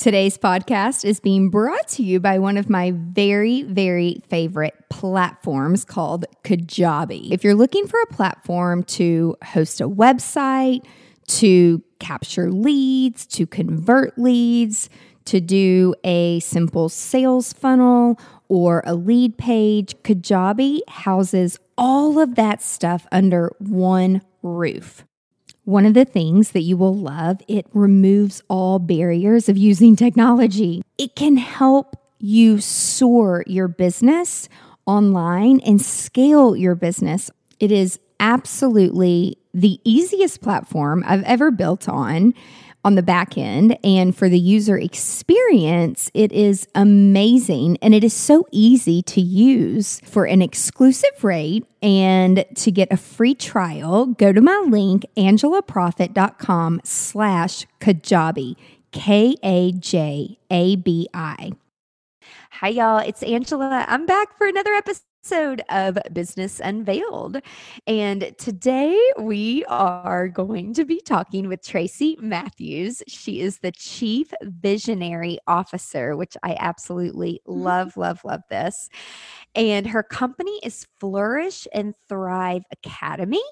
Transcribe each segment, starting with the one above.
Today's podcast is being brought to you by one of my very, very favorite platforms called Kajabi. If you're looking for a platform to host a website, to capture leads, to convert leads, to do a simple sales funnel or a lead page, Kajabi houses all of that stuff under one roof. One of the things that you will love, it removes all barriers of using technology. It can help you soar your business online and scale your business. It is absolutely the easiest platform I've ever built on on the back end. And for the user experience, it is amazing and it is so easy to use for an exclusive rate. And to get a free trial, go to my link, angelaprofit.com slash Kajabi, K A J A B I. Hi, y'all. It's Angela. I'm back for another episode episode of Business Unveiled. And today we are going to be talking with Tracy Matthews. She is the Chief Visionary Officer, which I absolutely mm-hmm. love, love, love this. And her company is Flourish and Thrive Academy,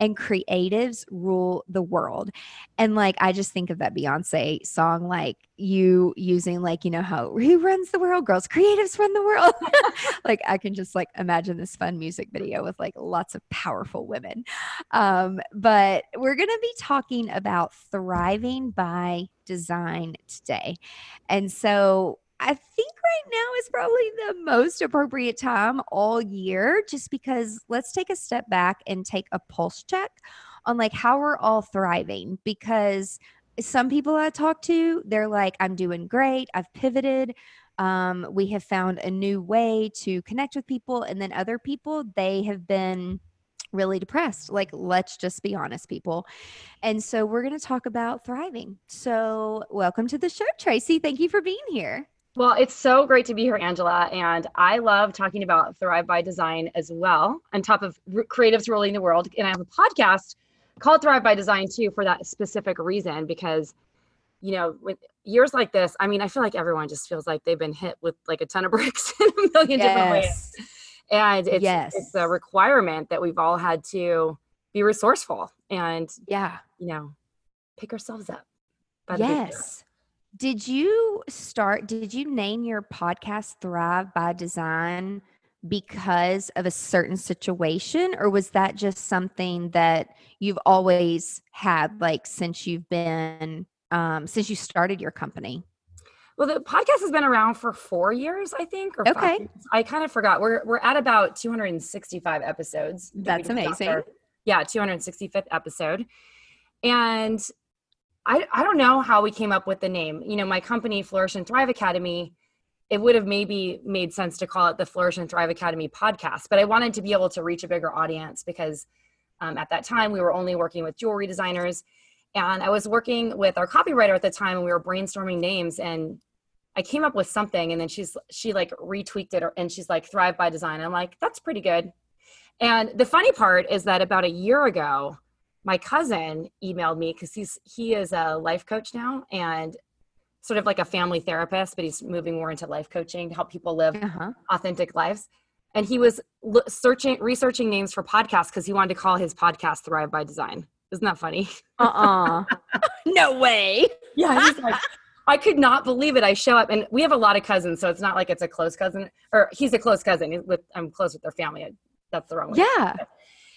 and creatives rule the world. And like, I just think of that Beyonce song, like you using, like, you know, how who runs the world, girls, creatives run the world. like, I can just like imagine this fun music video with like lots of powerful women. Um, but we're going to be talking about thriving by design today. And so I think right now is probably the most appropriate time all year, just because let's take a step back and take a pulse check on like how we're all thriving. Because some people I talk to, they're like, I'm doing great. I've pivoted. Um, we have found a new way to connect with people. And then other people, they have been really depressed. Like, let's just be honest, people. And so we're going to talk about thriving. So, welcome to the show, Tracy. Thank you for being here. Well, it's so great to be here, Angela. And I love talking about Thrive by Design as well, on top of creatives ruling the world. And I have a podcast called Thrive by Design too for that specific reason, because, you know, with years like this, I mean, I feel like everyone just feels like they've been hit with like a ton of bricks in a million yes. different ways. And it's, yes. it's a requirement that we've all had to be resourceful and, yeah, you know, pick ourselves up. yes. Did you start, did you name your podcast Thrive by Design because of a certain situation, or was that just something that you've always had, like since you've been, um, since you started your company? Well, the podcast has been around for four years, I think. okay. I kind of forgot. We're we're at about 265 episodes. That's amazing. Our, yeah, 265th episode. And I, I don't know how we came up with the name. You know, my company, Flourish and Thrive Academy, it would have maybe made sense to call it the Flourish and Thrive Academy podcast, but I wanted to be able to reach a bigger audience because um, at that time we were only working with jewelry designers. And I was working with our copywriter at the time and we were brainstorming names and I came up with something and then she's she like retweaked it and she's like Thrive by Design. I'm like, that's pretty good. And the funny part is that about a year ago, my cousin emailed me because he's he is a life coach now and sort of like a family therapist, but he's moving more into life coaching to help people live uh-huh. authentic lives. And he was searching, researching names for podcasts because he wanted to call his podcast "Thrive by Design." Isn't that funny? Uh uh-uh. uh no way. Yeah, he's like, I could not believe it. I show up, and we have a lot of cousins, so it's not like it's a close cousin, or he's a close cousin. With I'm close with their family. That's the wrong way. Yeah.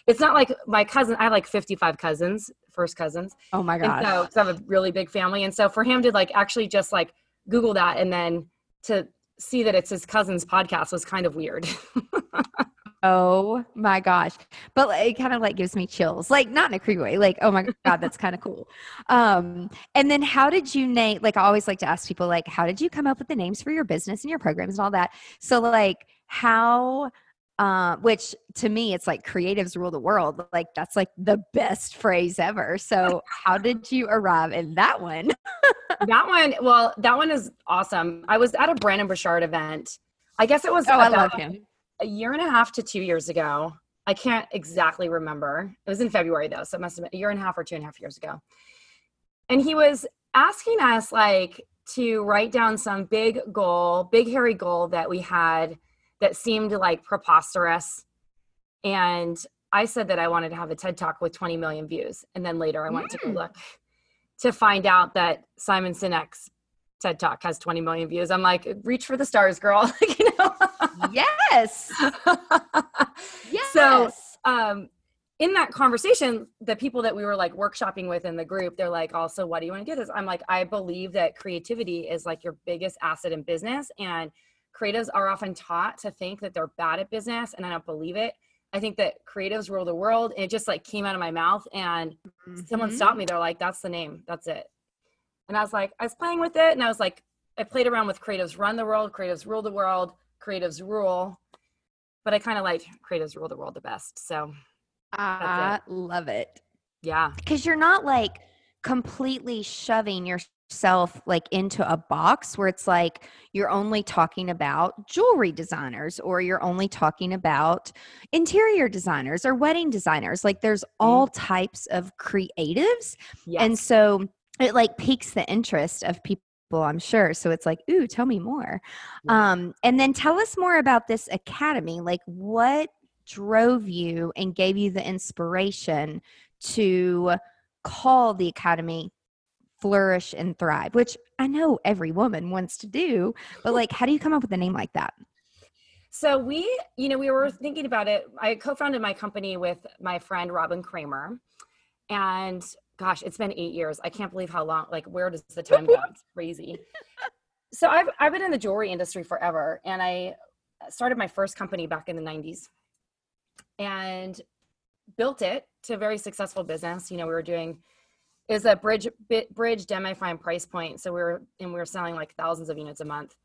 it's not like my cousin. I have like 55 cousins, first cousins. Oh my god! So 'cause I have a really big family, and so for him to like actually just like Google that and then to see that it's his cousin's podcast was kind of weird. Oh my gosh. But it kind of like gives me chills. Like not in a creepy way. Like, oh my God, that's kind of cool. Um, and then how did you name like I always like to ask people like how did you come up with the names for your business and your programs and all that? So like how uh, which to me it's like creatives rule the world like that's like the best phrase ever so how did you arrive in that one that one, well, that one is awesome. I was at a Brendon Burchard event. I guess it was oh i love him a year and a half to two years ago. I can't exactly remember. It was in February though, so it must have been a year and a half or two and a half years ago. And he was asking us like to write down some big goal, big hairy goal that we had that seemed like preposterous. And I said that I wanted to have a TED talk with 20 million views. And then later I went to Mm. look to find out that Simon Sinek's TED talk has 20 million views. I'm like, reach for the stars, girl. you know? yes yes So, um, in that conversation, the people that we were like workshopping with in the group, they're like, also, what do you want to get this? I'm like, I believe that creativity is like your biggest asset in business. And creatives are often taught to think that they're bad at business. And I don't believe it. I think that creatives rule the world. And it just like came out of my mouth. And someone Mhm. stopped me. They're like, that's the name. That's it. And I was like, I was playing with it. And I was like, I played around with creatives run the world, creatives rule the world, creatives rule. But I kind of like creatives rule the world the best. So i love it yeah. because you're not like completely shoving yourself like into a box where it's like you're only talking about jewelry designers or you're only talking about interior designers or wedding designers like there's all mm. types of creatives Yes. and so it like piques the interest of people i'm sure so it's like ooh tell me more Yeah. um and then tell us more about this academy like what drove you and gave you the inspiration to call the academy flourish and thrive which i know every woman wants to do but like how do you come up with a name like that So we, you know, we were thinking about it. I co-founded my company with my friend Robin Kramer. And gosh, it's been eight years. I can't believe how long, like where does the time go? It's crazy. So I've I've been in the jewelry industry forever. And I started my first company back in the 90s and built it to a very successful business. You know, we were doing is a bridge bridge demi fine price point. So we were and we were selling like thousands of units a month.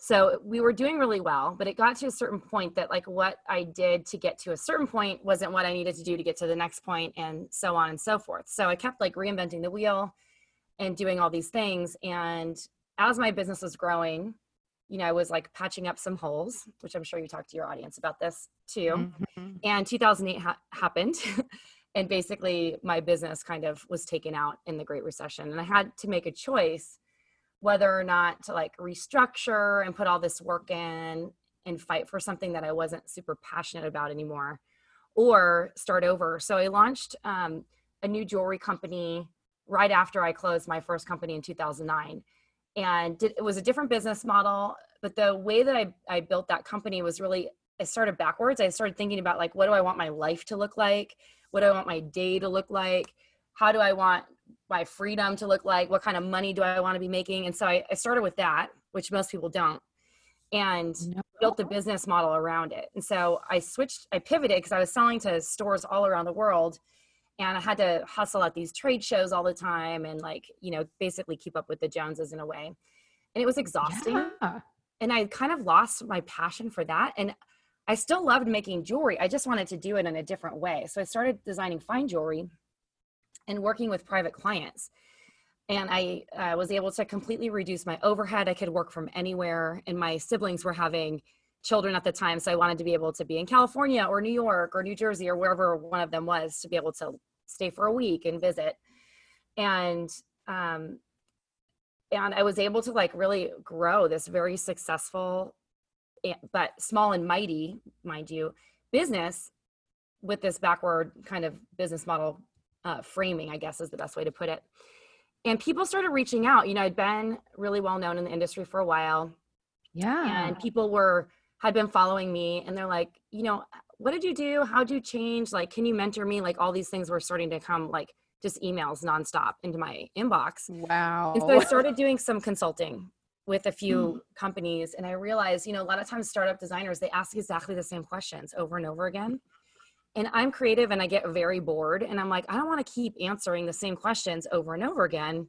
So we were doing really well, but it got to a certain point that like what I did to get to a certain point wasn't what I needed to do to get to the next point and so on and so forth. So I kept like reinventing the wheel and doing all these things and as my business was growing, you know, I was like patching up some holes, which I'm sure you talked to your audience about this too Mhm. and 2008 ha- happened and basically my business kind of was taken out in the great recession and i had to make a choice whether or not to like restructure and put all this work in and fight for something that i wasn't super passionate about anymore or start over so i launched um, a new jewelry company right after i closed my first company in 2009 and did, it was a different business model but the way that I, I built that company was really I started backwards. I started thinking about like, what do I want my life to look like? What do I want my day to look like? How do I want my freedom to look like? What kind of money do I want to be making? And so I, I started with that, which most people don't, and No. built a business model around it. And so I switched, I pivoted because I was selling to stores all around the world. And I had to hustle at these trade shows all the time and like, you know, basically keep up with the Joneses in a way. And it was exhausting Yeah. and I kind of lost my passion for that. And I still loved making jewelry. I just wanted to do it in a different way. So I started designing fine jewelry and working with private clients. And I uh, was able to completely reduce my overhead. I could work from anywhere. And my siblings were having children at the time. So I wanted to be able to be in California or New York or New Jersey or wherever one of them was to be able to stay for a week and visit. And um, and I was able to like really grow this very successful, eh, but small and mighty, mind you, business with this backward kind of business model uh, framing, I guess is the best way to put it. And people started reaching out. You know, I'd been really well known in the industry for a while, Yeah. and people were had been following me, and they're like, you know, what did you do? How did you change? Like, can you mentor me? Like all these things were starting to come like just emails nonstop into my inbox. Wow. And so I started doing some consulting with a few mm. companies and I realized, you know, a lot of times startup designers, they ask exactly the same questions over and over again. And I'm creative and I get very bored and I'm like, I don't want to keep answering the same questions over and over again.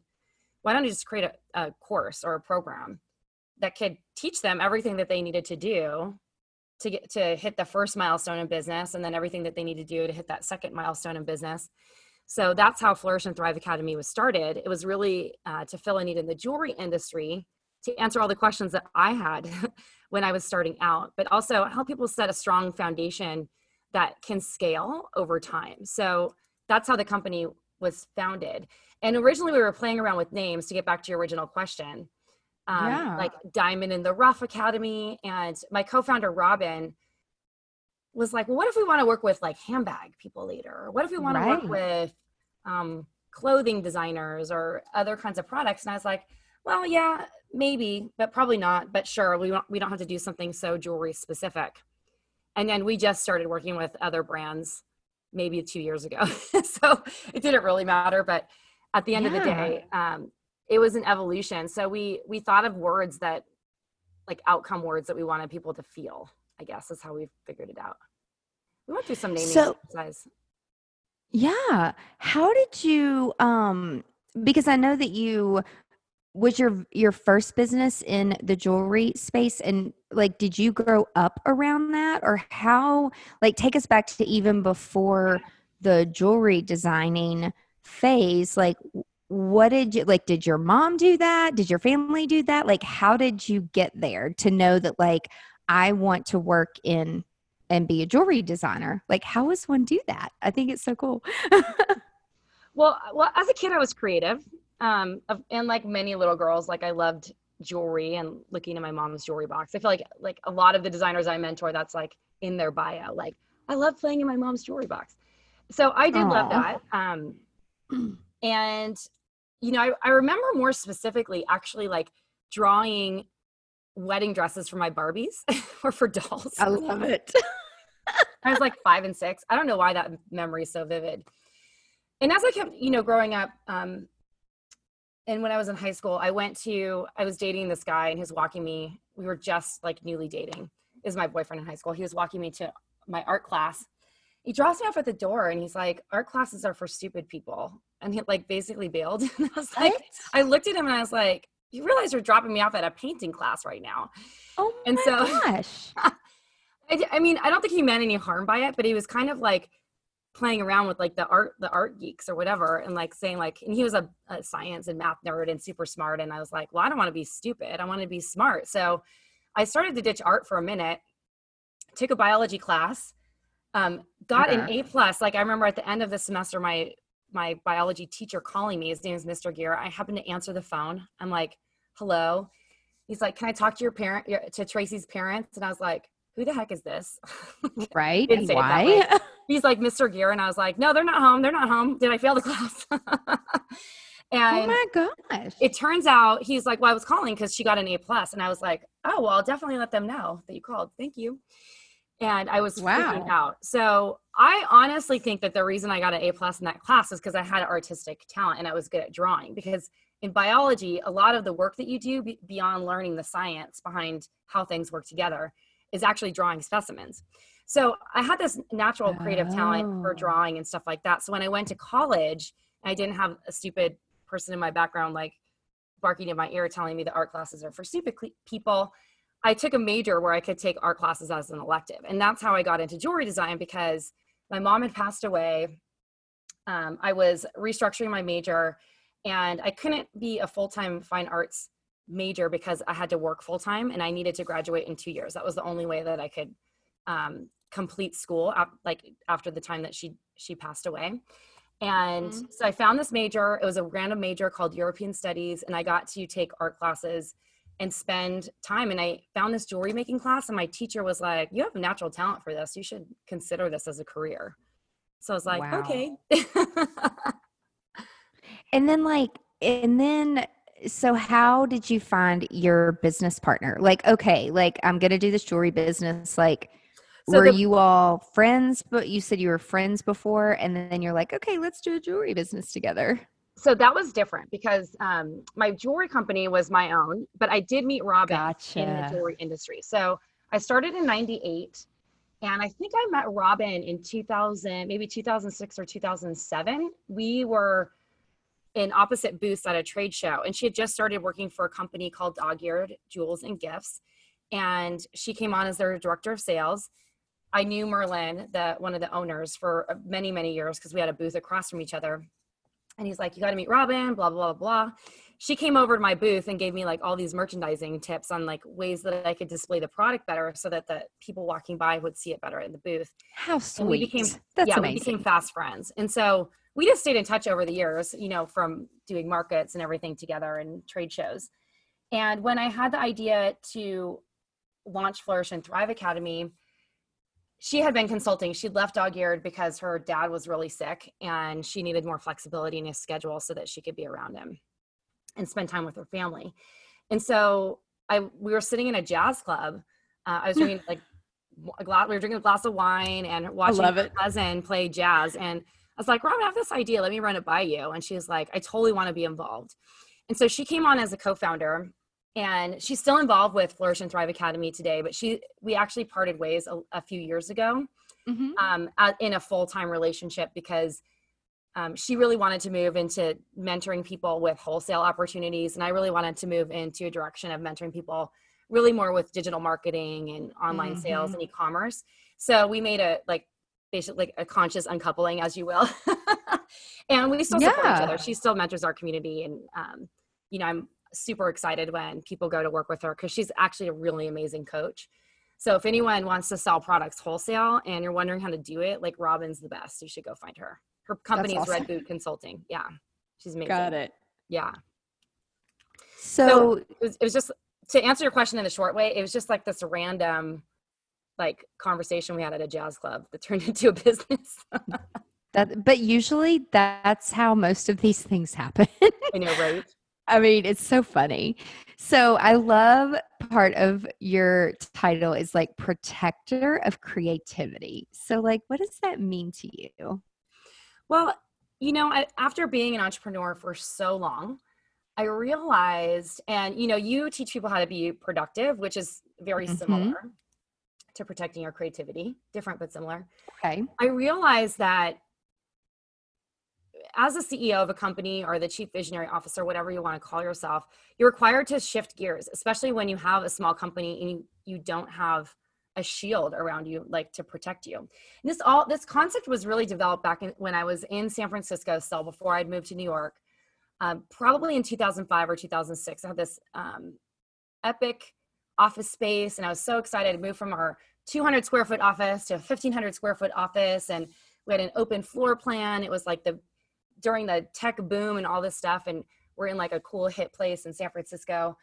Why don't I just create a, a course or a program that could teach them everything that they needed to do to get to hit the first milestone in business and then everything that they need to do to hit that second milestone in business so that's how flourish and thrive academy was started it was really uh, to fill a need in the jewelry industry to answer all the questions that i had when i was starting out but also help people set a strong foundation that can scale over time so that's how the company was founded and originally we were playing around with names to get back to your original question um, yeah. like Diamond in the Rough Academy. And my co founder, Robin, was like, well, what if we want to work with like handbag people later? What if we want right. to work with um, clothing designers or other kinds of products? And I was like, well, yeah, maybe, but probably not. But sure, we, we don't have to do something so jewelry specific. And then we just started working with other brands maybe two years ago. so it didn't really matter. But at the end yeah. of the day, um, it was an evolution so we we thought of words that like outcome words that we wanted people to feel i guess is how we figured it out we went through some naming so, exercise yeah how did you um because i know that you was your your first business in the jewelry space? And like did you grow up around that? Or how like take us back to even before the jewelry designing phase like what did you like did your mom do that? Did your family do that? Like how did you get there to know that like i want to work in and be a jewelry designer? Like how does one do that? I think it's so cool. Well uh, well as a kid i was creative um and like many little girls like i loved jewelry and looking at my mom's jewelry box i feel like like a lot of the designers i mentor that's like in their bio like i love playing in my mom's jewelry box so i did Aww. love that um and you know, I, I remember more specifically actually like drawing wedding dresses for my Barbies or for dolls. I love it. I was like five and six. I don't know why that memory is so vivid. And as I kept, you know, growing up, um, and when I was in high school, I went to, I was dating this guy and he was walking me, we were just like newly dating, is my boyfriend in high school. He was walking me to my art class. He drops me off at the door and he's like, art classes are for stupid people and he like basically bailed. and I was like, what? I looked at him and I was like, you realize you're dropping me off at a painting class right now. Oh and my so, gosh. I, I mean, I don't think he meant any harm by it, but he was kind of like playing around with like the art, the art geeks or whatever. And like saying like, and he was a, a science and math nerd and super smart. And I was like, well, I don't want to be stupid. I want to be smart. So I started to ditch art for a minute, took a biology class, um, got an A plus. Like I remember at the end of the semester, my my biology teacher calling me. His name is Mr. Gear. I happen to answer the phone. I'm like, hello. He's like, can I talk to your parent, your, to Tracy's parents? And I was like, who the heck is this? Right. Why? He's like, Mr. Gear. And I was like, no, they're not home. They're not home. Did I fail the class? Oh and oh my gosh. It turns out he's like, well, I was calling because she got an A plus. And I was like, oh, well, I'll definitely let them know that you called. Thank you and I was wow. freaking out. So I honestly think that the reason I got an A plus in that class is because I had artistic talent and I was good at drawing. Because in biology, a lot of the work that you do beyond learning the science behind how things work together is actually drawing specimens. So I had this natural creative oh. talent for oh. drawing and stuff like that. So when I went to college, I didn't have a stupid person in my background like barking in my ear telling me that art classes are for stupid people I took a major where I could take art classes as an elective. And that's how I got into jewelry design because my mom had passed away. Um, I was restructuring my major and I couldn't be a full time fine arts major because I had to work full time and I needed to graduate in two years. That was the only way that I could um, complete school like after the time that she she passed away. And mm-hmm. so I found this major. It was a random major called European Studies, and I got to take art classes and spend time. And I found this jewelry making class, and my teacher was like, You have natural talent for this. You should consider this as a career. So I was like, wow. Okay. and then, like, and then, so how did you find your business partner? Like, okay, like, I'm going to do this jewelry business. Like, So were the, you all friends? But you said you were friends before, and then you're like, okay, let's do a jewelry business together. So that was different because um, my jewelry company was my own, but I did meet Robin gotcha. in the jewelry industry. So I started in '98, and I think I met Robin in 2000, maybe 2006 or 2007. We were in opposite booths at a trade show, and she had just started working for a company called Dog-Eared Jewels and Gifts, and she came on as their director of sales I knew Merlin, the one of the owners, for uh, many many years because we had a booth across from each other. And he's like, "You got to meet Robin." Blah blah blah. She came over to my booth and gave me like all these merchandising tips on like ways that I could display the product better, so that the people walking by would see it better in the booth. How sweet! And we became That's yeah, amazing. we became fast friends, and so we just stayed in touch over the years. You know, from doing markets and everything together and trade shows. And when I had the idea to launch Flourish and Thrive Academy, she had been consulting. She'd left dog eared because her dad was really sick and she needed more flexibility in his schedule so that she could be around him and spend time with her family. And so I we were sitting in a jazz club. Uh, I was drinking like a glass, we were drinking a glass of wine and watching my cousin play jazz. And I was like, Rob, I have this idea. Let me run it by you. And she was like, I totally want to be involved. And so she came on as a co-founder and she's still involved with Flourish and Thrive Academy today. But she, we actually parted ways a, a few years ago mm-hmm. um, in a full time relationship because um, she really wanted to move into mentoring people with wholesale opportunities, and I really wanted to move into a direction of mentoring people really more with digital marketing and online mm-hmm. sales and e-commerce. So we made a like basically like a conscious uncoupling, as you will. and we still support yeah. each other. She still mentors our community, and um, you know, I'm super excited when people go to work with her because she's actually a really amazing coach. So if anyone wants to sell products wholesale and you're wondering how to do it, like Robin's the best. You should go find her. Her company is Red Boot Consulting. Yeah. She's amazing. Got it. Yeah. So, so it, was, it was just to answer your question in the short way, it was just like this random like conversation we had at a jazz club that turned into a business. that but usually that's how most of these things happen. I know, right? I mean, it's so funny. So I love part of your title is like protector of creativity. So, like, what does that mean to you? Well, you know, I, after being an entrepreneur for so long, I realized, and you know, you teach people how to be productive, which is very mm-hmm. similar to protecting your creativity, different but similar. Okay. I realized that as a CEO of a company or the chief visionary officer, whatever you want to call yourself, you're required to shift gears, especially when you have a small company and you, you don't have a shield around you like to protect you. And this all this concept was really developed back in, when I was in San Francisco still before I'd moved to New York. Um, probably in 2005 or 2006, I had this um, epic office space, and I was so excited to move from our 200 square foot office to a 1500 square foot office, and we had an open floor plan. It was like the during the tech boom and all this stuff and we're in like a cool hit place in San Francisco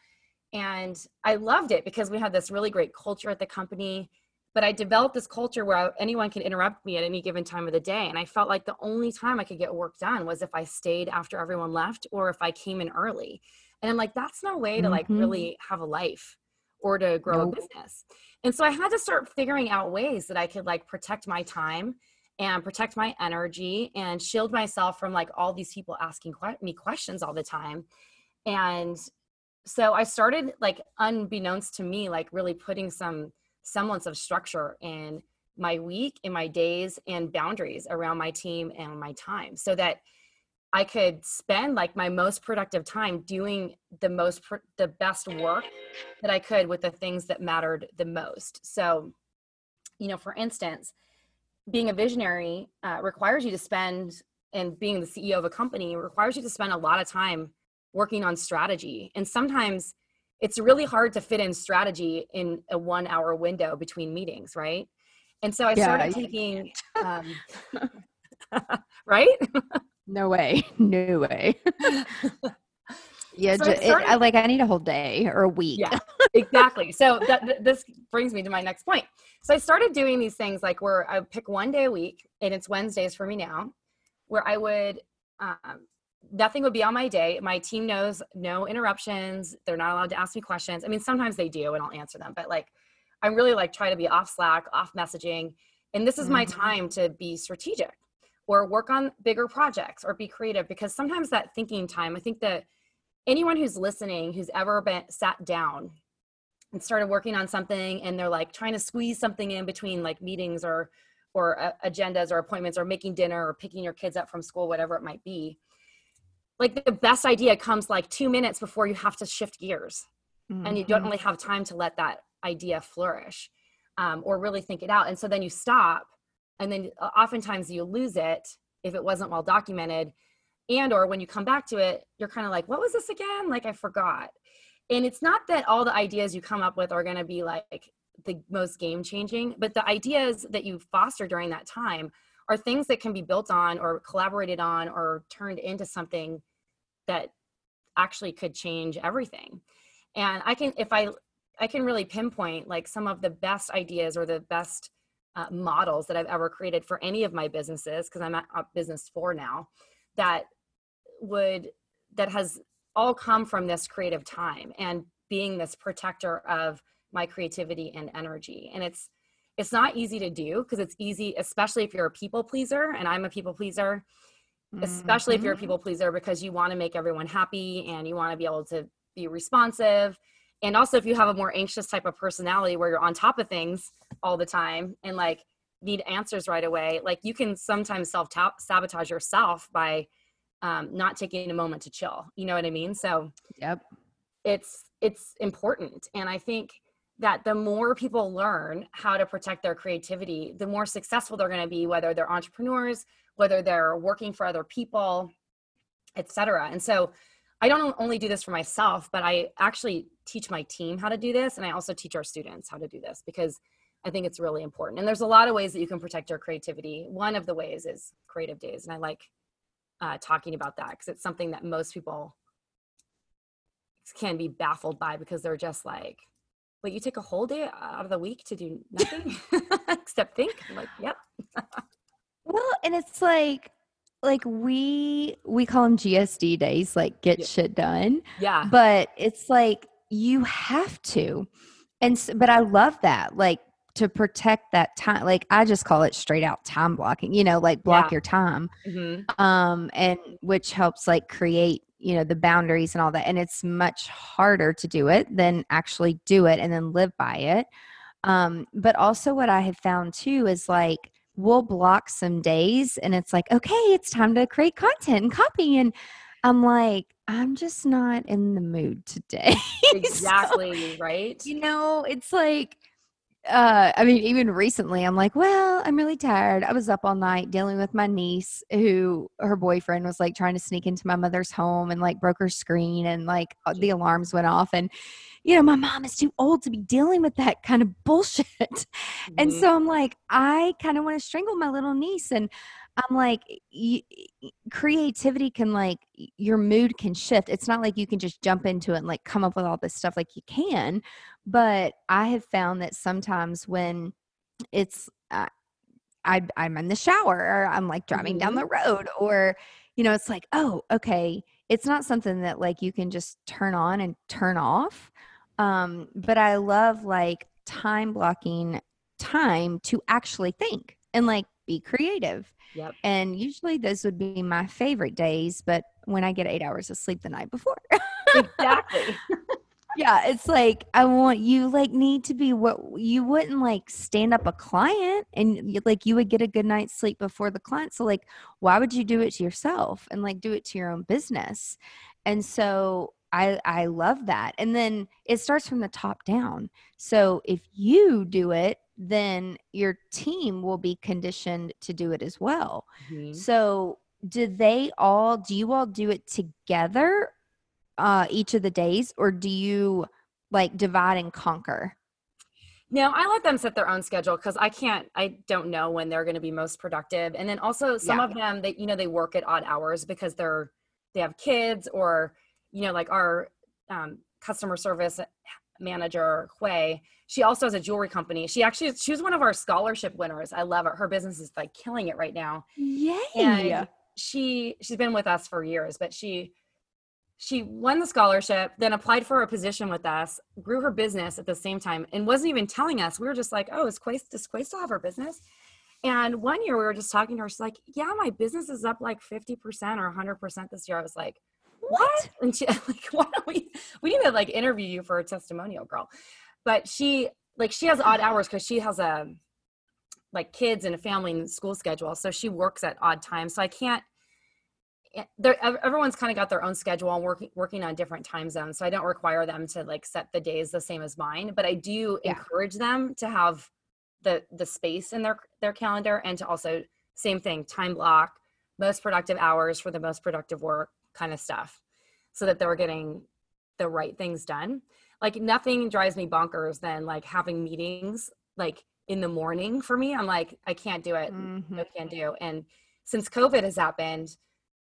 and I loved it because we had this really great culture at the company but I developed this culture where anyone can interrupt me at any given time of the day and I felt like the only time I could get work done was if I stayed after everyone left or if I came in early and I'm like that's no way to like mm-hmm. really have a life or to grow nope. a business and so I had to start figuring out ways that I could like protect my time and protect my energy and shield myself from like all these people asking me questions all the time. And so i started like unbeknownst to me like really putting some semblance of structure in my week in my days and boundaries around my team and my time so that i could spend like my most productive time doing the most pr- the best work that i could with the things that mattered the most. So you know for instance being a visionary uh, requires you to spend and being the ceo of a company requires you to spend a lot of time working on strategy. And sometimes it's really hard to fit in strategy in a one hour window between meetings right? And so i yeah, started taking um, right? No way. No way yeah so it, I, like i need a whole day or a week yeah exactly so that, this brings me to my next point so I started doing these things like where I pick one day a week, and it's Wednesdays for me now, where I would um, nothing would be on my day. My team knows no interruptions. They're not allowed to ask me questions. I mean, sometimes they do, and I'll answer them, but like I'm really like try to be off Slack, off messaging. And this is mm-hmm. my time to be strategic or work on bigger projects or be creative because sometimes that thinking time, I think that anyone who's listening who's ever been sat down and started working on something and they're like trying to squeeze something in between like meetings or or uh, agendas or appointments or making dinner or picking your kids up from school whatever it might be like the best idea comes like 2 minutes before you have to shift gears mm-hmm. and you don't mm-hmm. really have time to let that idea flourish um, or really think it out and so then you stop and then uh, oftentimes you lose it if it wasn't well documented and or when you come back to it you're kind of like what was this again? Like i forgot. And it's not that all the ideas you come up with are going to be like the most game changing but the ideas that you foster during that time are things that can be built on or collaborated on or turned into something that actually could change everything. And i can if i i can really pinpoint like some of the best ideas or the best uh, models that i've ever created for any of my businesses because i'm at business four now that would that has all come from this creative time and being this protector of my creativity and energy and it's it's not easy to do because it's easy especially if you're a people pleaser and i'm a people pleaser mm-hmm. especially if you're a mm-hmm. people pleaser because you want to make everyone happy and you want to be able to be responsive and also if you have a more anxious type of personality where you're on top of things all the time and like need answers right away like you can sometimes self sabotage yourself by um, not taking a moment to chill you know what i mean? So yep. it's it's important. And i think that the more people learn how to protect their creativity the more successful they're going to be whether they're entrepreneurs whether they're working for other people etc and so i don't only do this for myself but i actually teach my team how to do this and i also teach our students how to do this because i think it's really important. And there's a lot of ways that you can protect your creativity. One of the ways is creative days and i like uh, talking about that because it's something that most people can be baffled by because they're just like, "But you take a whole day out of the week to do nothing except think." I'm like, "Yep." well, and it's like like we we call them GSD days, like get yeah. shit done. Yeah. But it's like you have to. And so, but I love that. Like to protect that time like i just call it straight out time blocking you know like block yeah. your time mm-hmm. um and which helps like create you know the boundaries and all that and it's much harder to do it than actually do it and then live by it um but also what i have found too is like we'll block some days and it's like okay it's time to create content and copy and i'm like i'm just not in the mood today exactly so, right you know it's like uh, I mean, even recently, I'm like, well, I'm really tired. I was up all night dealing with my niece, who her boyfriend was like trying to sneak into my mother's home and like broke her screen, and like uh, the alarms went off. And, you know, my mom is too old to be dealing with that kind of bullshit. Mm-hmm. And so I'm like, I kind of want to strangle my little niece. And I'm like, creativity can like, your mood can shift. It's not like you can just jump into it and like come up with all this stuff like you can. But I have found that sometimes when it's, uh, I, I'm in the shower or I'm like driving mm-hmm. down the road or, you know, it's like, oh, okay. It's not something that like you can just turn on and turn off. Um, but I love like time blocking time to actually think and like be creative Yep. And usually those would be my favorite days, but when I get eight hours of sleep the night before. exactly. yeah, it's like I want you like need to be what you wouldn't like stand up a client and like you would get a good night's sleep before the client. So like why would you do it to yourself and like do it to your own business? And so I I love that. And then it starts from the top down. So if you do it then your team will be conditioned to do it as well. Mm-hmm. So, do they all, do you all do it together uh, each of the days, or do you like divide and conquer? No, I let them set their own schedule because I can't, I don't know when they're going to be most productive. And then also some yeah. of them, that, you know, they work at odd hours because they're, they have kids or, you know, like our um, customer service manager, Hui, she also has a jewelry company. She actually she was one of our scholarship winners. I love it. Her business is like killing it right now. Yay. And she she's been with us for years, but she she won the scholarship, then applied for a position with us, grew her business at the same time, and wasn't even telling us. We were just like, "Oh, is Quay, does Quay still have her business?" And one year we were just talking to her. She's like, "Yeah, my business is up like fifty percent or hundred percent this year." I was like, "What?" And she like, "Why don't we? We need to like interview you for a testimonial, girl." But she like she has odd hours because she has a like kids and a family and school schedule, so she works at odd times. So I can't Eh, everyone's kind of got their own schedule and working working on different time zones so i don't require them to like set the days the same as mine but i do yeah. encourage them to have the the space in their their calendar and to also same thing time block most productive hours for the most productive work kind of stuff so that they're getting the right things done like nothing drives me bonkers than like having meetings like in the morning for me i'm like i can't do it mm-hmm. i can't do and since covid has happened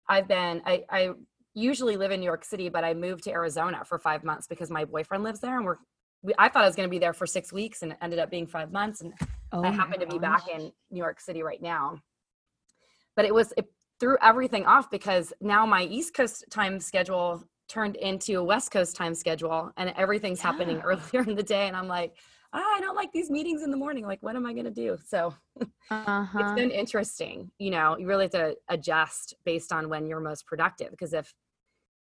I've been, I, I usually live in New York City, but I moved to Arizona for five months because my boyfriend lives there and we're, we, I thought I was going to be there for six weeks and it ended up being five months. And oh I happen to be back in New York City right now. But it was, it threw everything off because now my East Coast time schedule turned into a West Coast time schedule and everything's yeah. happening earlier in the day. And I'm like, ah, I don't like these meetings in the morning. Like, what am I going to do? So uh-huh. it's been interesting. You know, you really have to adjust based on when you're most productive. Because if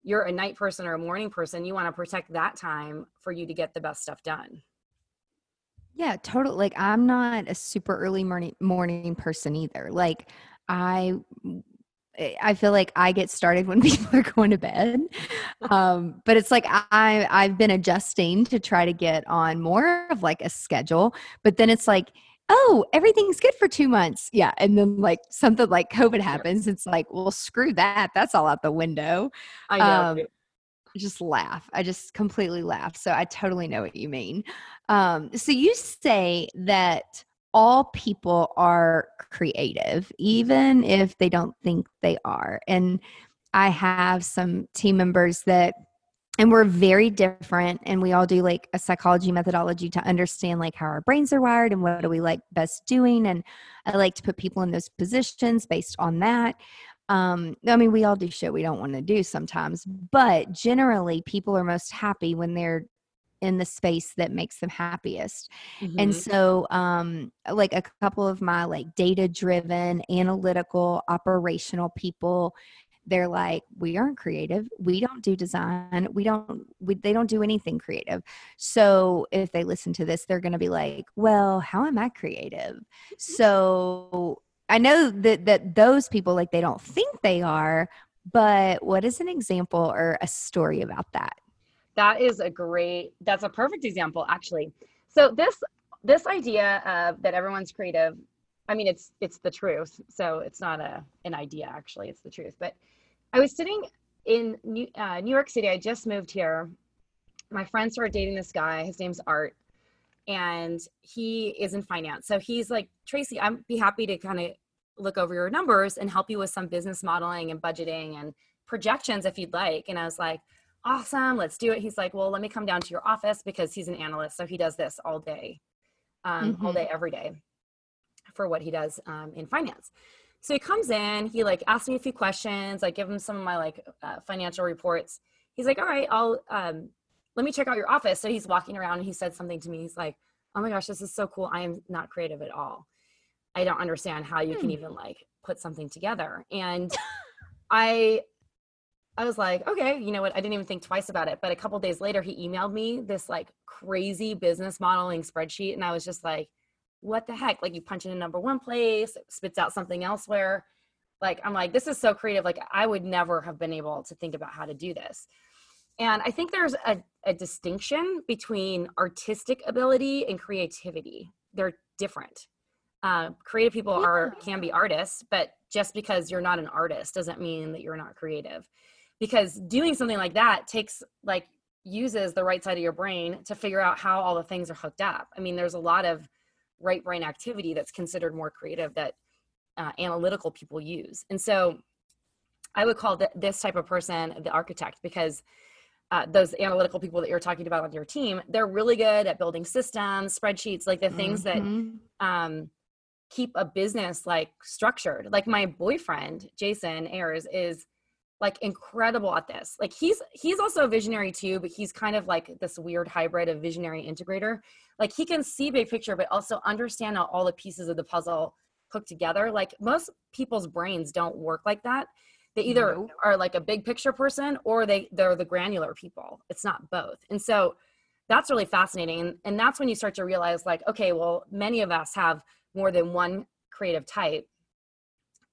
you're a night person or a morning person, you want to protect that time for you to get the best stuff done. Yeah, totally. Like, I'm not a super early morning morning person either. Like, I I feel like I get started when people are going to bed. Um, but it's like I I've been adjusting to try to get on more of like a schedule. But then it's like, oh, everything's good for two months. Yeah. And then like something like COVID happens. It's like, well, screw that. That's all out the window. I know. Um, just laugh. I just completely laugh. So I totally know what you mean. Um, so you say that all people are creative, even if they don't think they are. And I have some team members that and we're very different and we all do like a psychology methodology to understand like how our brains are wired and what do we like best doing and i like to put people in those positions based on that um i mean we all do shit we don't want to do sometimes but generally people are most happy when they're in the space that makes them happiest. Mm-hmm. And so um like a couple of my like data driven, analytical, operational people they're like we aren't creative we don't do design we don't we, they don't do anything creative so if they listen to this they're going to be like well how am i creative mm-hmm. so i know that that those people like they don't think they are but what is an example or a story about that that is a great that's a perfect example actually. So this this idea of that everyone's creative i mean it's it's the truth. So it's not a an idea actually it's the truth. But i was sitting in new, uh, new york city. I just moved here. My friend started dating this guy. His name's art. And he is in finance. So he's like tracy i'd be happy to kind of look over your numbers and help you with some business modeling and budgeting and projections if you'd like. And i was like awesome, let's do it. He's like, well, let me come down to your office because he's an analyst. So he does this all day, um, mm-hmm. all day, every day for what he does um, in finance. So he comes in, he like asks me a few questions, I give him some of my like uh, financial reports. He's like, all right, I'll, um, let me check out your office. So he's walking around and he said something to me. He's like, oh my gosh, this is so cool. I am not creative at all. I don't understand how you hmm. can even like put something together. And I I was like, okay, you know what? I didn't even think twice about it. But a couple days later, he emailed me this like crazy business modeling spreadsheet. And I was just like, what the heck? Like you punch in a number one place, spits out something elsewhere. Like, I'm like, this is so creative. Like, I would never have been able to think about how to do this. And I think there's a, a distinction between artistic ability and creativity. They're different. Uh, creative people are can be artists, but just because you're not an artist doesn't mean that you're not creative because doing something like that takes like uses the right side of your brain to figure out how all the things are hooked up. I mean there's a lot of right brain activity that's considered more creative that uh, analytical people use. And so i would call th- this type of person the architect because uh, those analytical people that you're talking about on your team they're really good at building systems spreadsheets like the things mm-hmm. that um, keep a business like structured. Like my boyfriend jason ayers is like incredible at this. Like he's he's also a visionary too, but he's kind of like this weird hybrid of visionary integrator. Like he can see big picture, but also understand how all the pieces of the puzzle hook together. Like most people's brains don't work like that. They either no. are like a big picture person or they they're the granular people. It's not both. And so that's really fascinating. And, and that's when you start to realize like, okay, well, many of us have more than one creative type.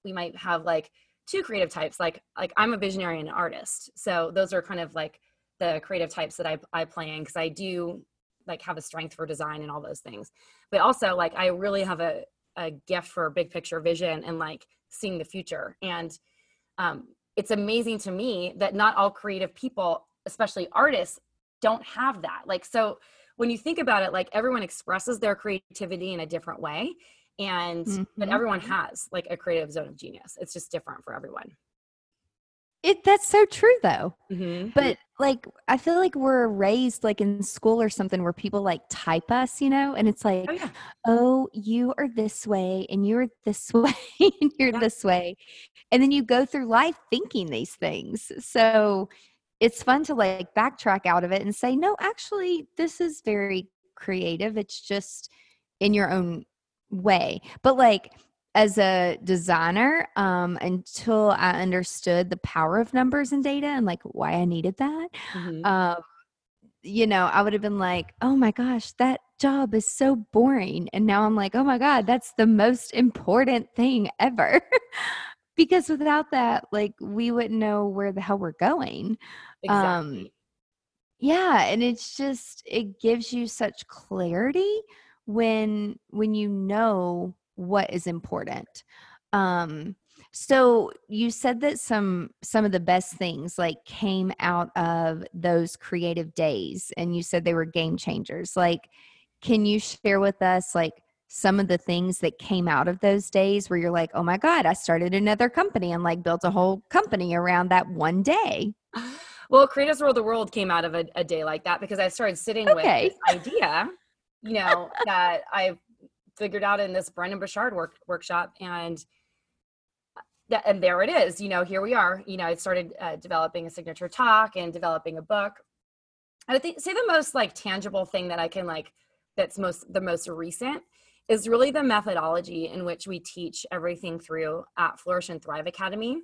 We might have like two creative types like like i'm a visionary and an artist. So those are kind of like the creative types that i, I play in because i do like have a strength for design and all those things. But also like i really have a, a gift for big picture vision and like seeing the future. And um, it's amazing to me that not all creative people especially artists don't have that. Like so when you think about it like everyone expresses their creativity in a different way and mm-hmm. but everyone has like a creative zone of genius it's just different for everyone it that's so true though mm-hmm. but like i feel like we're raised like in school or something where people like type us you know and it's like oh, yeah. oh you are this way and you're this way and you're yeah. this way and then you go through life thinking these things so it's fun to like backtrack out of it and say no actually this is very creative it's just in your own way. But like as a designer, um, until I understood the power of numbers and data and like why I needed that, mm-hmm. um, you know, I would have been like, oh my gosh, that job is so boring. And now I'm like, oh my God, that's the most important thing ever. because without that, like, we wouldn't know where the hell we're going. Um, exactly. Um, yeah. And it's just, it gives you such clarity when when you know what is important. Um so you said that some some of the best things like came out of those creative days and you said they were game changers. Like can you share with us like some of the things that came out of those days where you're like oh my god i started another company and like built a whole company around that one day? Well creators rule the world came out of a, a day like that because i started sitting okay. with this idea you know, that I figured out in this Brendon Burchard work, workshop. And that, and there it is, you know, here we are, you know, I started uh, developing a signature talk and developing a book. I think say the most like tangible thing that I can like, that's most, the most recent is really the methodology in which we teach everything through at Flourish and Thrive Academy.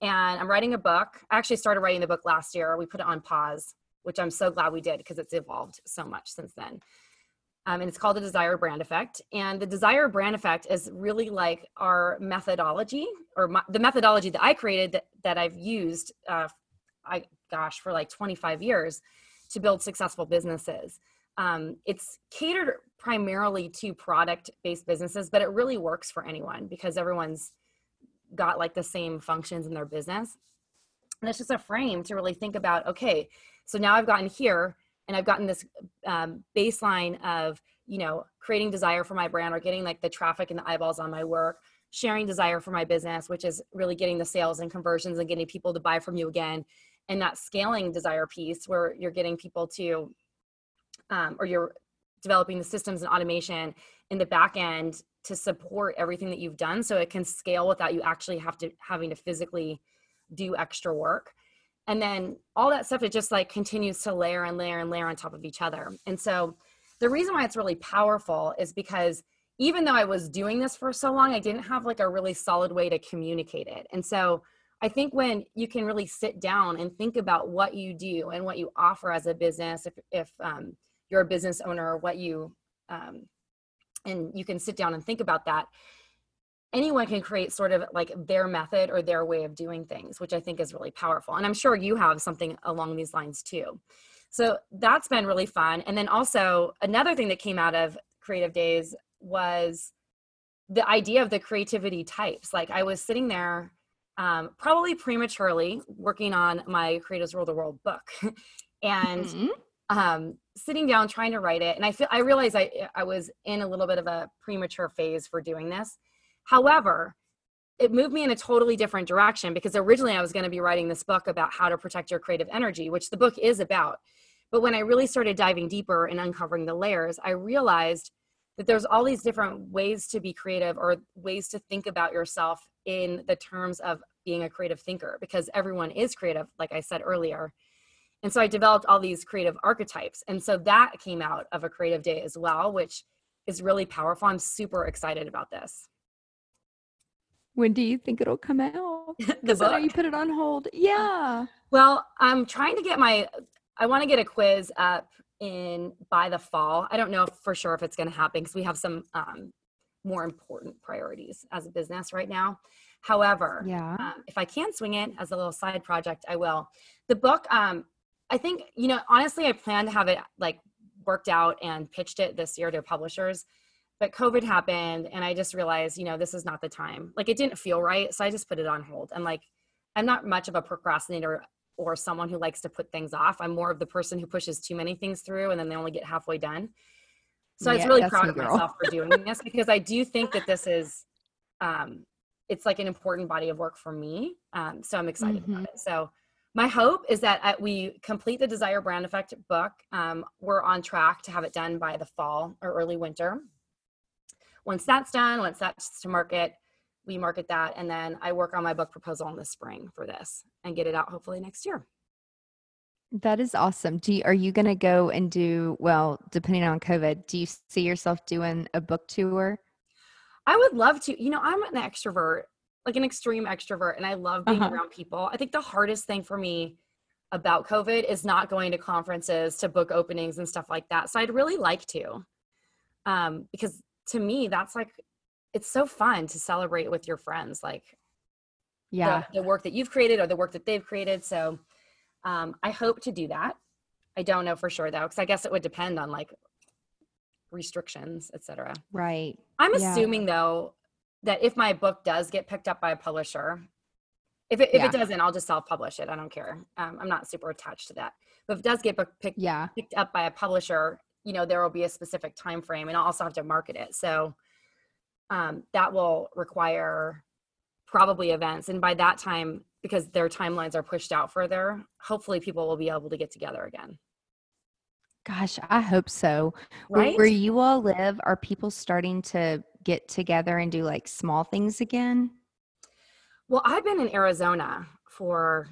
And I'm writing a book. I actually started writing the book last year. We put it on pause, which I'm so glad we did because it's evolved so much since then um, and it's called the desire brand effect. And the desire brand effect is really like our methodology or my, the methodology that i created that, that i've used uh, i gosh for like 25 years to build successful businesses. Um, it's catered primarily to product based businesses but it really works for anyone because everyone's got like the same functions in their business. And it's just a frame to really think about okay so now i've gotten here and I've gotten this um, baseline of you know creating desire for my brand or getting like the traffic and the eyeballs on my work sharing desire for my business which is really getting the sales and conversions and getting people to buy from you again and that scaling desire piece where you're getting people to um, or you're developing the systems and automation in the back end to support everything that you've done so it can scale without you actually have to having to physically do extra work and then all that stuff it just like continues to layer and layer and layer on top of each other. And so the reason why it's really powerful is because even though i was doing this for so long i didn't have like a really solid way to communicate it. And so i think when you can really sit down and think about what you do and what you offer as a business if, if um, you're a business owner what you um, and you can sit down and think about that anyone can create sort of like their method or their way of doing things, which I think is really powerful. And I'm sure you have something along these lines too. So that's been really fun. And then also another thing that came out of Creative Days was the idea of the creativity types. Like I was sitting there um, probably prematurely working on my Creatives Rule the World book and mm-hmm. um, sitting down trying to write it. And I feel I realized I I was in a little bit of a premature phase for doing this However, it moved me in a totally different direction because originally I was going to be writing this book about how to protect your creative energy, which the book is about. But when I really started diving deeper and uncovering the layers, I realized that there's all these different ways to be creative or ways to think about yourself in the terms of being a creative thinker because everyone is creative, like I said earlier. And so I developed all these creative archetypes. And so that came out of a creative day as well, which is really powerful. I'm super excited about this. When do you think it'll come out? the book. you put it on hold. Yeah. Well, I'm trying to get my I want to get a quiz up in by the fall. I don't know for sure if it's going to happen because we have some um, more important priorities as a business right now. However, yeah, um, if I can swing it as a little side project, I will. The book, um, I think you know, honestly, I plan to have it like worked out and pitched it this year to publishers. But COVID happened, and I just realized, you know, this is not the time. Like, it didn't feel right, so I just put it on hold. And like, I'm not much of a procrastinator or someone who likes to put things off. I'm more of the person who pushes too many things through and then they only get halfway done. So yeah, I was really proud of myself for doing this because I do think that this is um it's like an important body of work for me. Um, so I'm excited mm-hmm. about it. So my hope is that at, we complete the Desire Brand Effect book. Um, we're on track to have it done by the fall or early winter. Once that's done, once that's to market, we market that and then i work on my book proposal in the spring for this and get it out hopefully next year. That is awesome. Do you, are you going to go and do well depending on covid do you see yourself doing a book tour? I would love to you know i'm an extrovert like an extreme extrovert and i love being uh-huh. around people. I think the hardest thing for me about covid is not going to conferences to book openings and stuff like that so i'd really like to um because to me that's like it's so fun to celebrate with your friends like yeah the, the work that you've created or the work that they've created so um, i hope to do that i don't know for sure though because i guess it would depend on like restrictions etc right i'm yeah. assuming though that if my book does get picked up by a publisher if it, if yeah. it doesn't i'll just self-publish it i don't care um, i'm not super attached to that but if it does get book picked, yeah. picked up by a publisher you know there will be a specific time frame and i'll also have to market it so um, that will require probably events. And by that time, because their timelines are pushed out further, hopefully people will be able to get together again. Gosh, I hope so. Right? Where you all live, are people starting to get together and do like small things again? Well, I've been in Arizona for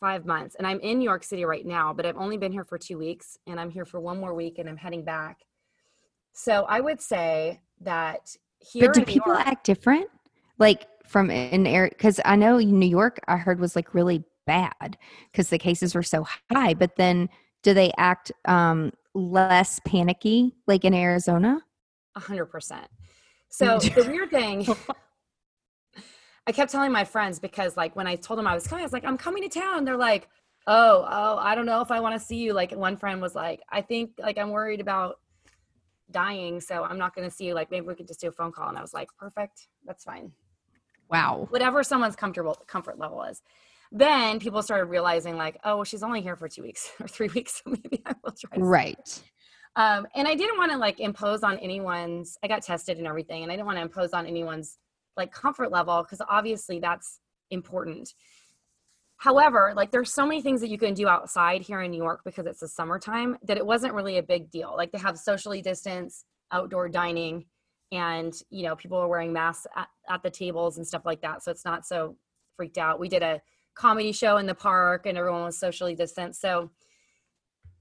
five months and I'm in New York City right now, but I've only been here for two weeks and I'm here for one more week and I'm heading back. So I would say that here but do people York, act different? Like from an area because i know new york i heard was like really bad because the cases were so high but then do they act um less panicky like in arizona? A hundred percent. So the weird thing i kept telling my friends because like when i told them i was coming i was like i'm coming to town they're like oh oh i don't know if i want to see you like one friend was like i think like i'm worried about dying, so I'm not going to see you. Like maybe we could just do a phone call. And I was like, perfect, that's fine. Wow. Whatever someone's comfortable comfort level is. Then people started realizing like, oh, well, she's only here for two weeks or three weeks, so maybe I will try. right. Um, and I didn't want to like impose on anyone's. I got tested and everything, and I didn't want to impose on anyone's like comfort level because obviously that's important. However, like there's so many things that you can do outside here in New York because it's the summertime that it wasn't really a big deal. Like they have socially distance outdoor dining and you know people are wearing masks at, at, the tables and stuff like that so it's not so freaked out we did a comedy show in the park and everyone was socially distanced so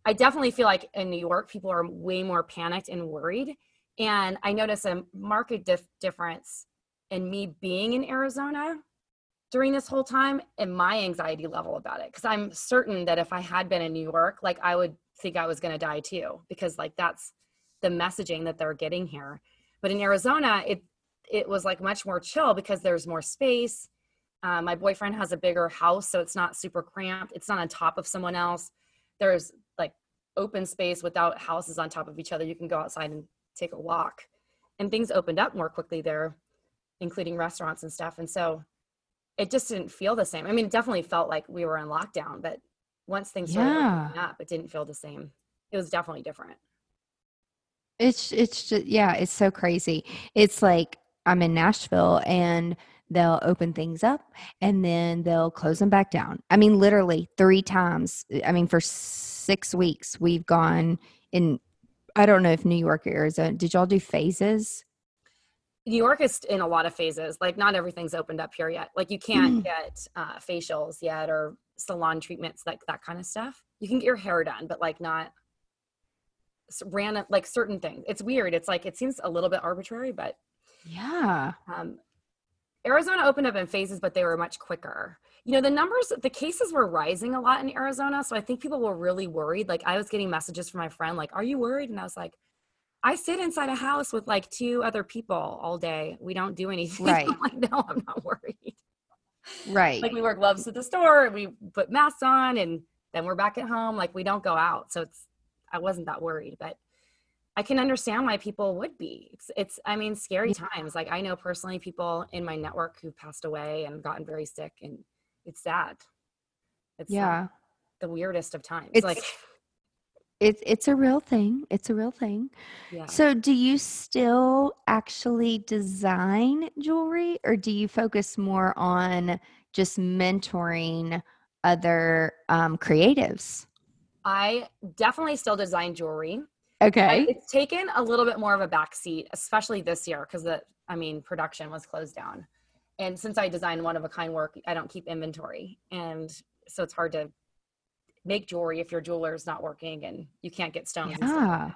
i definitely feel like in new york people are way more panicked and worried and i notice a market dif- difference in me being in arizona during this whole time and my anxiety level about it. Because i'm certain that if i had been in new york like i would think i was going to die too because like that's the messaging that they're getting here. But in arizona it it was like much more chill because there's more space. Uh, my boyfriend has a bigger house so it's not super cramped. It's not on top of someone else. There's like open space without houses on top of each other. You can go outside and take a walk. And things opened up more quickly there including restaurants and stuff and so it just didn't feel the same. I mean, it definitely felt like we were in lockdown, but once things started yeah. up, it didn't feel the same. It was definitely different. It's it's just yeah, it's so crazy. It's like I'm in Nashville and they'll open things up and then they'll close them back down. I mean, literally three times. I mean, for six weeks we've gone in. I don't know if New York or Arizona. Did y'all do phases? New York is in a lot of phases. Like not everything's opened up here yet. Like you can't Mm. get uh, facials yet or salon treatments, like that kind of stuff. You can get your hair done, but like not random, like certain things. It's weird. It's like it seems a little bit arbitrary, but Yeah. um, Arizona opened up in phases, but they were much quicker. You know, the numbers, the cases were rising a lot in Arizona. So I think people were really worried. Like I was getting messages from my friend, like, are you worried? And I was like, I sit inside a house with like two other people all day. We don't do anything. Right. I'm like, no, I'm not worried. Right. Like we wear gloves at the store and we put masks on and then we're back at home. Like we don't go out. So it's, I wasn't that worried, but I can understand why people would be. It's, it's I mean, scary times. Like I know personally people in my network who passed away and gotten very sick and it's sad. It's yeah. the weirdest of times. It's- like, It's it's a real thing. It's a real thing. yeah. So, do you still actually design jewelry or do you focus more on just mentoring other um, creatives? I definitely still design jewelry. Okay. It's taken a little bit more of a backseat, especially this year, because the I mean production was closed down, and since I design one of a kind work, I don't keep inventory, and so it's hard to make jewelry if your jeweler is not working and you can't get stones. and stuff Yeah.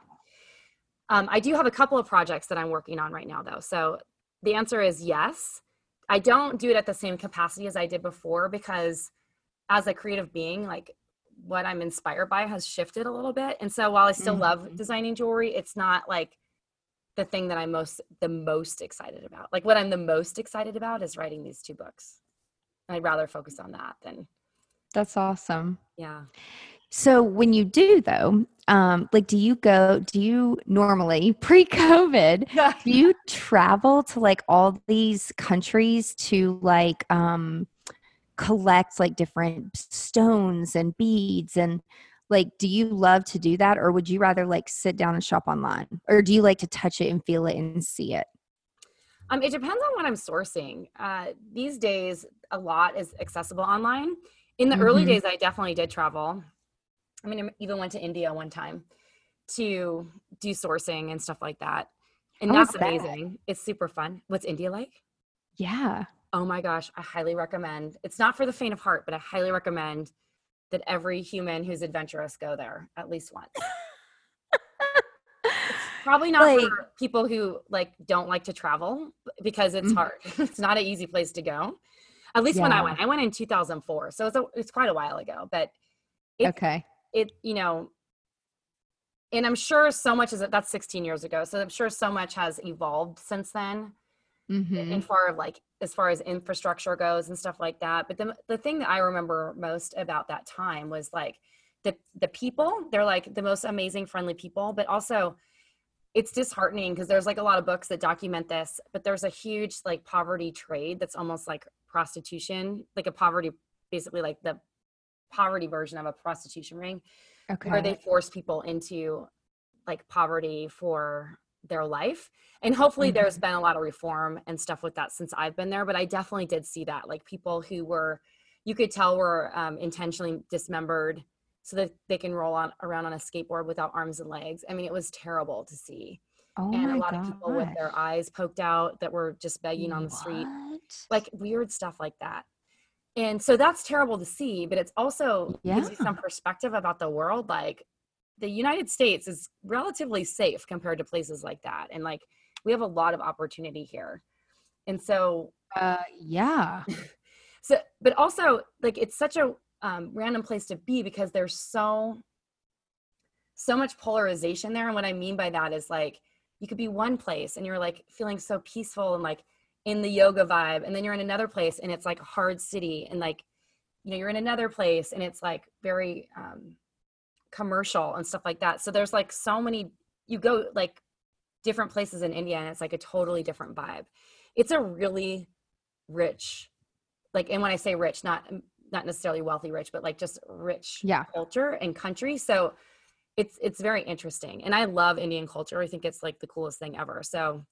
Um, I do have a couple of projects that I'm working on right now, though. So the answer is yes. I don't do it at the same capacity as I did before because as a creative being, like what I'm inspired by has shifted a little bit. And so while I still love Mhm. designing jewelry, it's not like the thing that I'm most the most excited about. Like what I'm the most excited about is writing these two books. I'd rather focus on that than That's awesome. yeah. So, when you do though, um, like, do you go? Do you normally pre-COVID? Do you travel to like all these countries to like um, collect like different stones and beads and like do you love to do that or would you rather like sit down and shop online or do you like to touch it and feel it and see it Um, it depends on what I'm sourcing. Uh, these days, a lot is accessible online. In the early Mhm. days, I definitely did travel. I mean, I even went to India one time to do sourcing and stuff like that. And How was that's that? amazing. It's super fun. What's India like? yeah Oh my gosh, I highly recommend. It's not for the faint of heart, but I highly recommend that every human who's adventurous go there at least once. Probably not Like- for people who like don't like to travel because it's Mhm. hard. it's not an easy place to go. At least when I went, I went in 2004, so it's a, it's quite a while ago. But It's- okay it, you know, and I'm sure so much is that's 16 years ago. So I'm sure so much has evolved since then hmm in far of like as far as infrastructure goes and stuff like that but the, the thing that i remember most about that time was like the the people they're like the most amazing friendly people but also it's disheartening because there's like a lot of books that document this but there's a huge like poverty trade that's almost like prostitution like a poverty basically like the poverty version of a prostitution ring okay where they force people into like poverty for their life. And hopefully Mm-hmm. there's been a lot of reform and stuff with that since I've been there, but I definitely did see that like people who were you could tell were um, intentionally dismembered so that they can roll on around on a skateboard without arms and legs. I mean, it was terrible to see. oh and a lot of people with their eyes poked out that were just begging on the street? Like weird stuff like that. And so that's terrible to see, but it's also gives you some perspective about the world. Like the United States is relatively safe compared to places like that. And like we have a lot of opportunity here. And so uh yeah so but also like it's such a um, random place to be because there's so so much polarization there and what i mean by that is like you could be one place and you're like feeling so peaceful and like in the yoga vibe and then you're in another place and it's like a hard city and like you know you're in another place and it's like very um commercial and stuff like that. So there's like so many you go like different places in india and it's like a totally different vibe. It's a really rich like and when i say rich not not necessarily wealthy rich but like just rich Yeah. culture and country. So it's it's very interesting and i love indian culture. I think it's like the coolest thing ever. So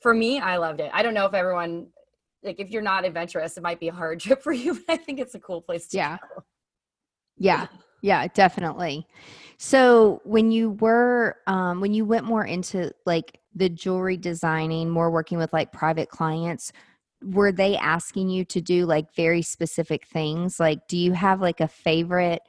for me i loved it i don't know if everyone like if you're not adventurous it might be a hard trip for you but i think it's a cool place to Yeah. go. Yeah, yeah, definitely. So when you were um when you went more into like the jewelry designing, more working with like private clients, were they asking you to do like very specific things? Like, do you have like a favorite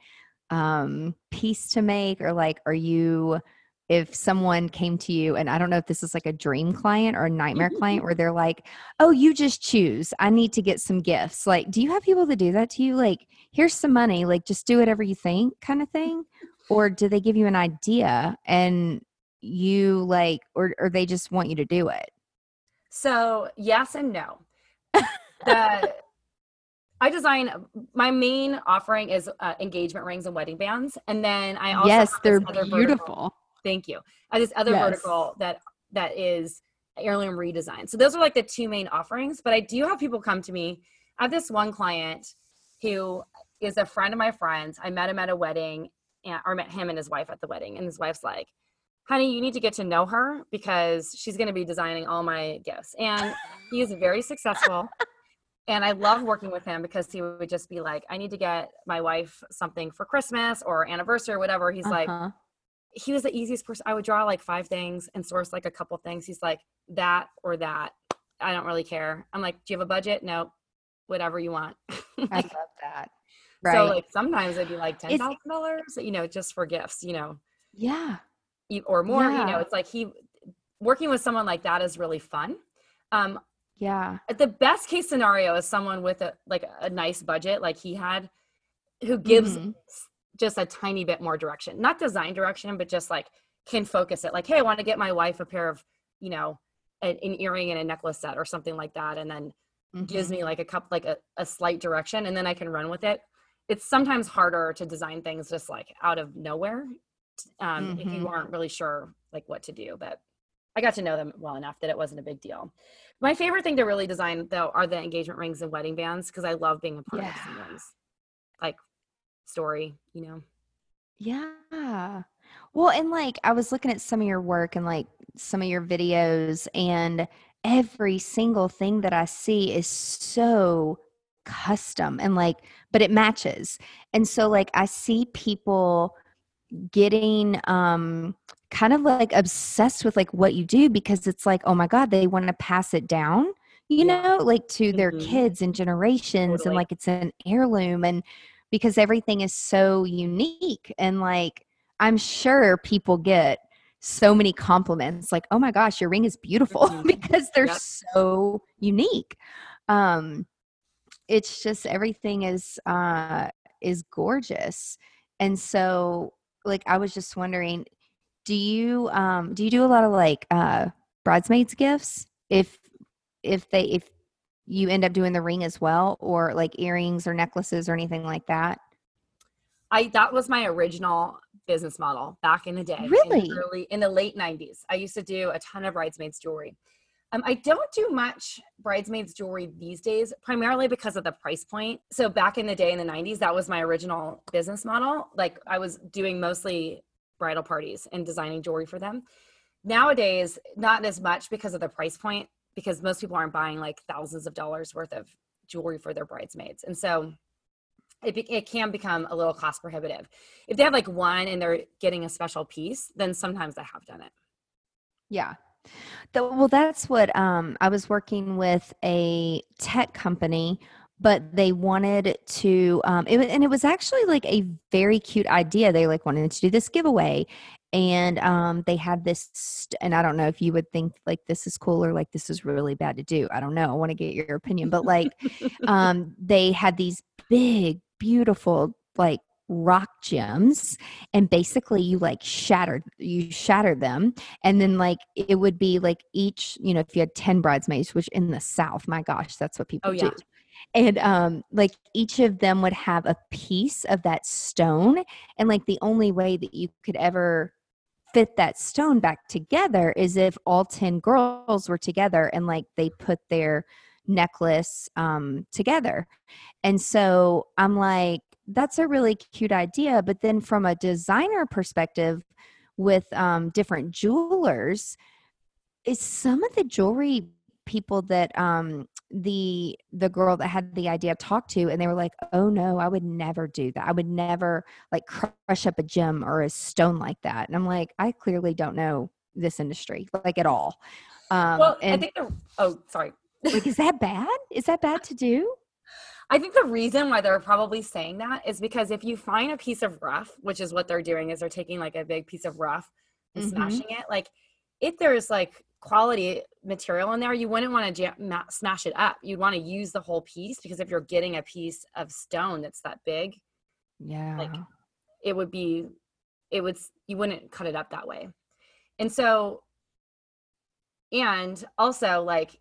um, piece to make, or like, are you if someone came to you and i don't know if this is like a dream client or a nightmare client where they're like oh you just choose. I need to get some gifts. Like do you have people that do that to you? Like here's some money. Like just do whatever you think kind of thing? Or do they give you an idea and you like or or they just want you to do it? So yes and no. The I design my main offering is uh, engagement rings and wedding bands, and then I also yes, they're beautiful. Vertical Thank you. And this other yes. vertical that that is heirloom redesign. So those are like the two main offerings. But I do have people come to me. I have this one client who is a friend of my friends. I met him at a wedding, and, or met him and his wife at the wedding, and his wife's like, "Honey, you need to get to know her because she's going to be designing all my gifts." And he is very successful. and I love working with him because he would just be like, I need to get my wife something for Christmas or anniversary or whatever. He's uh-huh. like, he was the easiest person. I would draw like five things and source like a couple things. He's like, that or that. I don't really care. I'm like, do you have a budget? No, whatever you want. like, I love that. Right. So like sometimes it'd be like ten thousand dollars, you know, just for gifts, you know. Yeah. Or more, yeah. you know. It's like he working with someone like that is really fun. Um, yeah. The best case scenario is someone with a like a nice budget, like he had, who gives mm-hmm just a tiny bit more direction not design direction but just like can focus it like hey i want to get my wife a pair of you know an, an earring and a necklace set or something like that and then mm-hmm. gives me like a cup like a, a slight direction and then i can run with it it's sometimes harder to design things just like out of nowhere um, mm-hmm. if you mm-hmm. aren't really sure like what to do but i got to know them well enough that it wasn't a big deal my favorite thing to really design though are the engagement rings and wedding bands because i love being a part yeah. of someone's like story, you know? Yeah. Well, and like I was looking at some of your work and like some of your videos, and every single thing that I see is so custom and like, but it matches. And so, like, I see people getting um kind of like obsessed with like what you do because it's like, oh my God, they want to pass it down, you yeah. know, like to their mm-hmm. kids and generations, totally. and like it's an heirloom. And because everything is so unique and like i'm sure people get so many compliments like oh my gosh your ring is beautiful mm-hmm. because they're yep. so unique um it's just everything is uh is gorgeous and so like i was just wondering do you um do you do a lot of like uh bridesmaids gifts if if they if you end up doing the ring as well or like earrings or necklaces or anything like that? I that was my original business model back in the day. Really? In the, early, in the late 90s. I used to do a ton of bridesmaids jewelry. Um, I don't do much bridesmaids jewelry these days, primarily because of the price point. So back in the day in the 90s, that was my original business model. Like I was doing mostly bridal parties and designing jewelry for them. Nowadays, not as much because of the price point because most people aren't buying like thousands of dollars worth of jewelry for their bridesmaids. And so it, it can become a little cost prohibitive. If they have like one and they're getting a special piece, then sometimes I have done it. Yeah. The, well, that's what um, I was working with a tech company, but they wanted to, um, it, and it was actually like a very cute idea. They like wanted to do this giveaway, and um, they had this st- and i don't know if you would think like this is cool or like this is really bad to do i don't know i want to get your opinion but like um, they had these big beautiful like rock gems and basically you like shattered you shattered them and then like it would be like each you know if you had 10 bridesmaids which in the south my gosh that's what people oh, yeah. do and um like each of them would have a piece of that stone and like the only way that you could ever fit that stone back together is if all 10 girls were together and like they put their necklace um, together. And so I'm like, that's a really cute idea. But then from a designer perspective, with um, different jewelers, is some of the jewelry people that um the the girl that had the idea talked to and they were like oh no i would never do that i would never like crush up a gem or a stone like that and i'm like i clearly don't know this industry, like at all. Um, well, and, I think the oh, sorry. like, is that bad? Is that bad to do? I think the reason why they're probably saying that is because if you find a piece of rough, which is what they're doing, is they're taking like a big piece of rough and mm-hmm. smashing it. Like, if there's like quality material in there, you wouldn't want to jam- smash it up. You'd want to use the whole piece because if you're getting a piece of stone that's that big, yeah, like it would be, it would you wouldn't cut it up that way. And so, and also like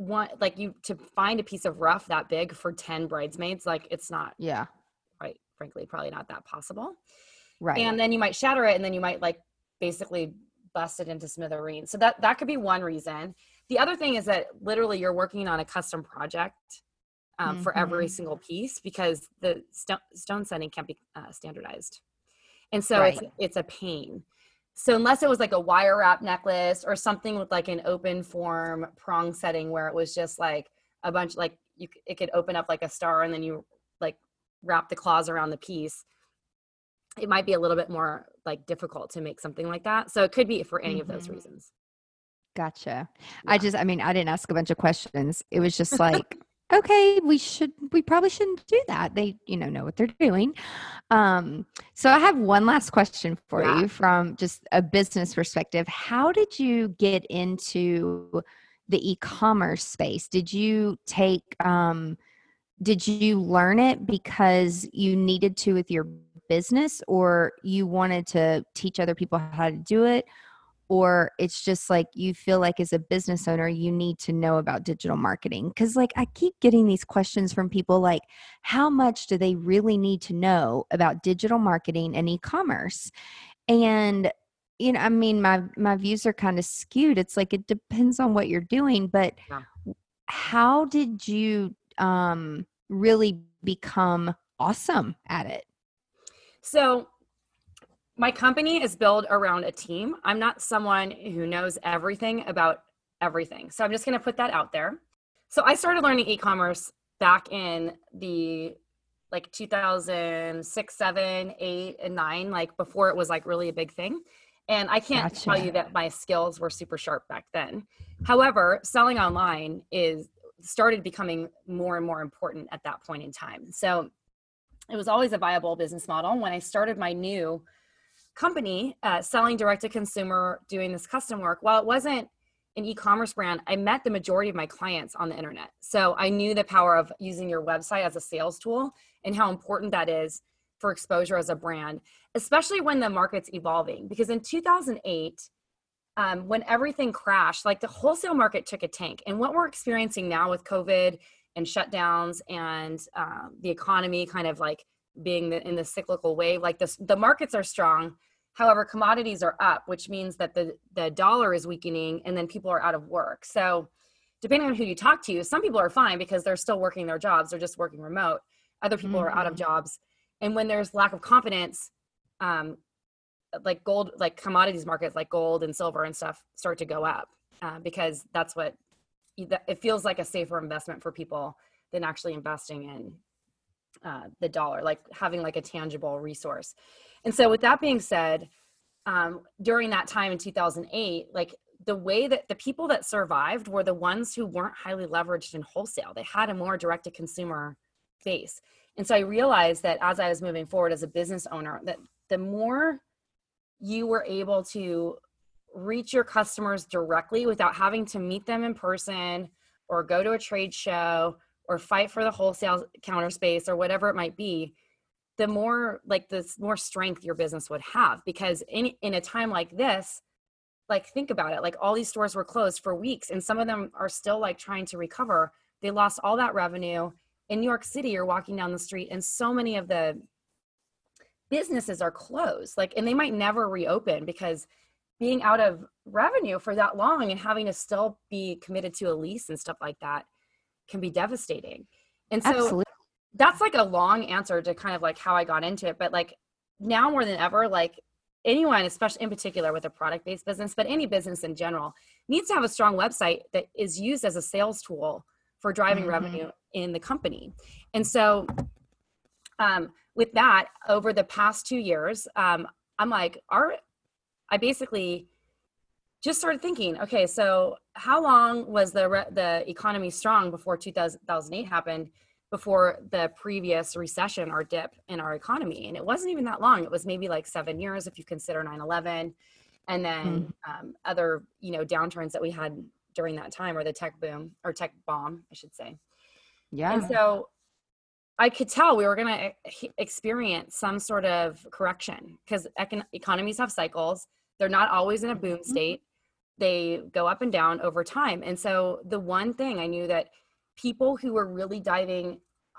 one like you to find a piece of rough that big for 10 bridesmaids like it's not yeah right frankly probably not that possible right and then you might shatter it and then you might like basically bust it into smithereens so that that could be one reason the other thing is that literally you're working on a custom project um, mm-hmm. for every mm-hmm. single piece because the stone, stone setting can't be uh, standardized and so right. it's it's a pain so unless it was like a wire wrap necklace or something with like an open form prong setting where it was just like a bunch like you it could open up like a star and then you like wrap the claws around the piece it might be a little bit more like difficult to make something like that so it could be for any mm-hmm. of those mm-hmm. reasons gotcha yeah. i just i mean i didn't ask a bunch of questions it was just like okay we should we probably shouldn't do that they you know know what they're doing um so i have one last question for yeah. you from just a business perspective how did you get into the e-commerce space did you take um did you learn it because you needed to with your business or you wanted to teach other people how to do it or it's just like you feel like as a business owner you need to know about digital marketing? Because like i keep getting these questions from people like how much do they really need to know about digital marketing and e-commerce? And you know i mean my my views are kind of skewed. It's like it depends on what you're doing but yeah. how did you um really become awesome at it so my company is built around a team. I'm not someone who knows everything about everything. So I'm just going to put that out there. So I started learning e-commerce back in the like 2006, 7, 8 and 9 like before it was like really a big thing. And I can't gotcha. tell you that my skills were super sharp back then. However, selling online is started becoming more and more important at that point in time. So it was always a viable business model. When I started my new company uh, selling direct to consumer doing this custom work while it wasn't an e-commerce brand i met the majority of my clients on the internet. So i knew the power of using your website as a sales tool and how important that is for exposure as a brand especially when the market's evolving. Because in 2008 um, when everything crashed like the wholesale market took a tank. And what we're experiencing now with covid and shutdowns and um, the economy kind of like being the, in the cyclical wave like this the markets are strong however commodities are up which means that the the dollar is weakening and then people are out of work so depending on who you talk to some people are fine because they're still working their jobs they're just working remote other people mm-hmm. are out of mm-hmm. jobs and when there's lack of confidence um, like gold like commodities markets like gold and silver and stuff start to go up uh, because that's what it feels like a safer investment for people than actually investing in uh, the dollar, like having like a tangible resource. And so, with that being said, um, during that time in 2008, like the way that the people that survived were the ones who weren't highly leveraged in wholesale. They had a more direct to consumer base. And so I realized that as I was moving forward as a business owner, that the more you were able to reach your customers directly without having to meet them in person or go to a trade show or fight for the wholesale counter space or whatever it might be the more like the more strength your business would have because in in a time like this like think about it like all these stores were closed for weeks and some of them are still like trying to recover. They lost all that revenue. In new york city you're walking down the street and so many of the businesses are closed like and they might never reopen because being out of revenue for that long and having to still be committed to a lease and stuff like that can be devastating. And so Absolutely. that's like a long answer to kind of like how I got into it. But like now more than ever, like anyone, especially in particular with a product based business, but any business in general, needs to have a strong website that is used as a sales tool for driving mm-hmm. revenue in the company. And so, um, with that, over the past two years, um, I'm like, our, I basically just started thinking, okay, so how long was the re- the economy strong before 2008 happened? Before the previous recession or dip in our economy, and it wasn't even that long. It was maybe like seven years if you consider 9/11, and then mm. um, other you know downturns that we had during that time, or the tech boom or tech bomb, I should say. Yeah. And so I could tell we were going to experience some sort of correction because econ- economies have cycles. They're not always in a boom mm-hmm. state. They go up and down over time. And so the one thing I knew that people who were really diving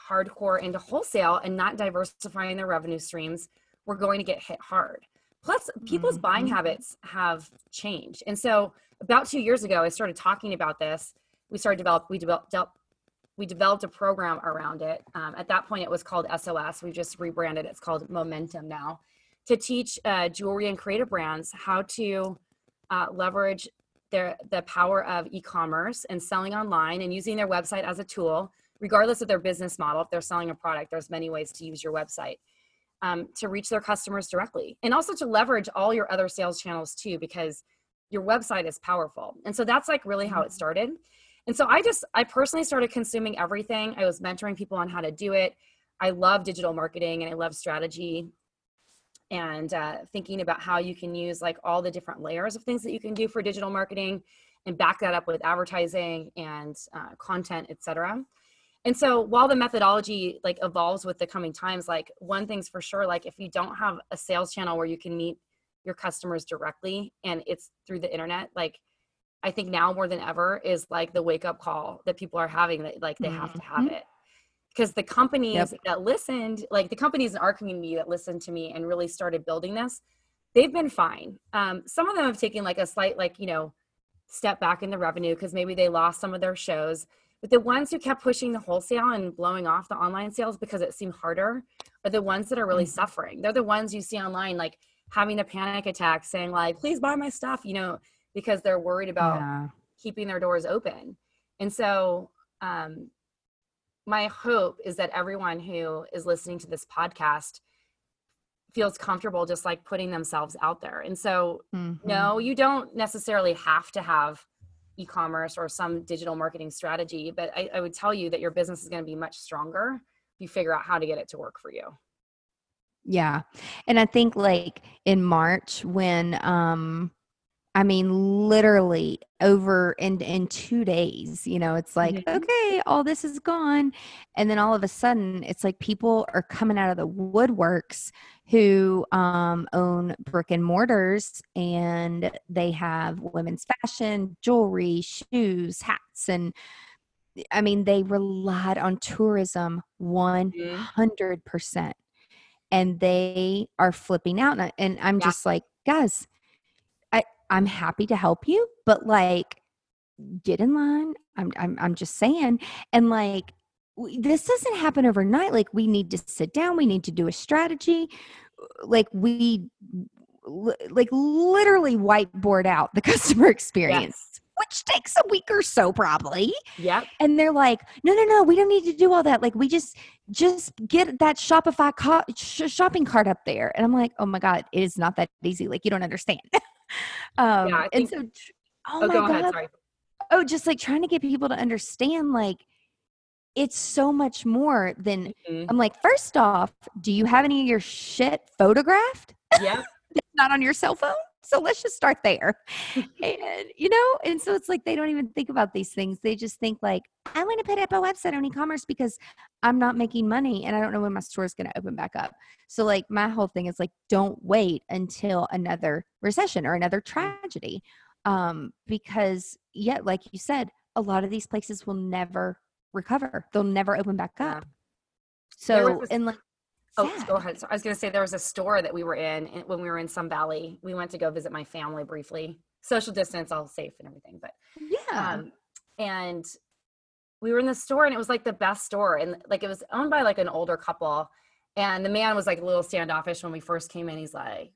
hardcore into wholesale and not diversifying their revenue streams were going to get hit hard. Plus, people's mm-hmm. buying habits have changed. And so about two years ago, I started talking about this. We started develop we developed we developed a program around it. Um, at that point, it was called SOS. We just rebranded. It's called Momentum now, to teach uh, jewelry and creative brands how to uh, leverage their the power of e-commerce and selling online and using their website as a tool, regardless of their business model. If they're selling a product, there's many ways to use your website. Um, to reach their customers directly and also to leverage all your other sales channels too because your website is powerful and so that's like really how it mm-hmm. started and so I just, I personally started consuming everything. I was mentoring people on how to do it. I love digital marketing and I love strategy and uh, thinking about how you can use like all the different layers of things that you can do for digital marketing and back that up with advertising and uh, content, etc. And so while the methodology like evolves with the coming times, like one thing's for sure, like if you don't have a sales channel where you can meet your customers directly and it's through the internet, like I think now more than ever is like the wake up call that people are having that like they mm-hmm. have to have it. Because the companies yep. that listened, like the companies in our community that listened to me and really started building this, they've been fine. Um, some of them have taken like a slight, like, you know, step back in the revenue because maybe they lost some of their shows. But the ones who kept pushing the wholesale and blowing off the online sales because it seemed harder are the ones that are really mm-hmm. suffering. They're the ones you see online, like having a panic attack saying, like, please buy my stuff. You know, because they're worried about yeah. keeping their doors open. And so, um, my hope is that everyone who is listening to this podcast feels comfortable just like putting themselves out there. And so, mm-hmm. no, you don't necessarily have to have e-commerce or some digital marketing strategy, but I, I would tell you that your business is going to be much stronger if you figure out how to get it to work for you. Yeah. And I think like in March when um I mean, literally over in in two days. You know, it's like mm-hmm. okay, all this is gone, and then all of a sudden, it's like people are coming out of the woodworks who um, own brick and mortars, and they have women's fashion, jewelry, shoes, hats, and I mean, they relied on tourism mm-hmm. hundred percent, and they are flipping out, and, and I'm yeah. just like, guys I'm happy to help you, but like get in line. I'm I'm I'm just saying and like this doesn't happen overnight like we need to sit down, we need to do a strategy. Uh, like we like literally whiteboard out the customer experience. Yes. Which takes a week or so, probably. Yeah. And they're like, no, no, no, we don't need to do all that. Like, we just just get that Shopify co- sh- shopping cart up there. And I'm like, oh my god, it is not that easy. Like, you don't understand. um, yeah, and so, oh, oh my god, ahead, oh, just like trying to get people to understand, like it's so much more than mm-hmm. I'm like, first off, do you have any of your shit photographed? Yeah. not on your cell phone? So let's just start there. and you know, and so it's like they don't even think about these things. They just think like, I want to put up a website on e-commerce because I'm not making money and I don't know when my store is going to open back up. So like my whole thing is like don't wait until another recession or another tragedy. Um because yet like you said, a lot of these places will never recover. They'll never open back up. So and like Oh, go ahead. So I was going to say there was a store that we were in when we were in Sun Valley. We went to go visit my family briefly. Social distance, all safe and everything, but yeah. Um, and we were in the store, and it was like the best store, and like it was owned by like an older couple, and the man was like a little standoffish when we first came in. He's like,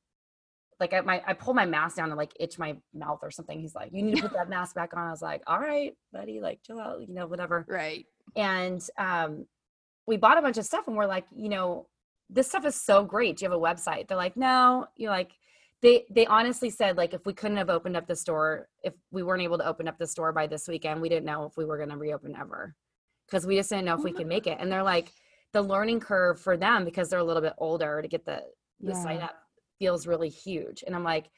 like I my I pulled my mask down to like itch my mouth or something. He's like, you need to put that mask back on. I was like, all right, buddy, like chill out, you know, whatever. Right. And um, we bought a bunch of stuff, and we're like, you know this stuff is so great. Do you have a website? They're like, no. You're like, they they honestly said like if we couldn't have opened up the store if we weren't able to open up the store by this weekend we didn't know if we were going to reopen ever because we just didn't know if we could make it and they're like the learning curve for them because they're a little bit older to get the the yeah. site up feels really huge and i'm like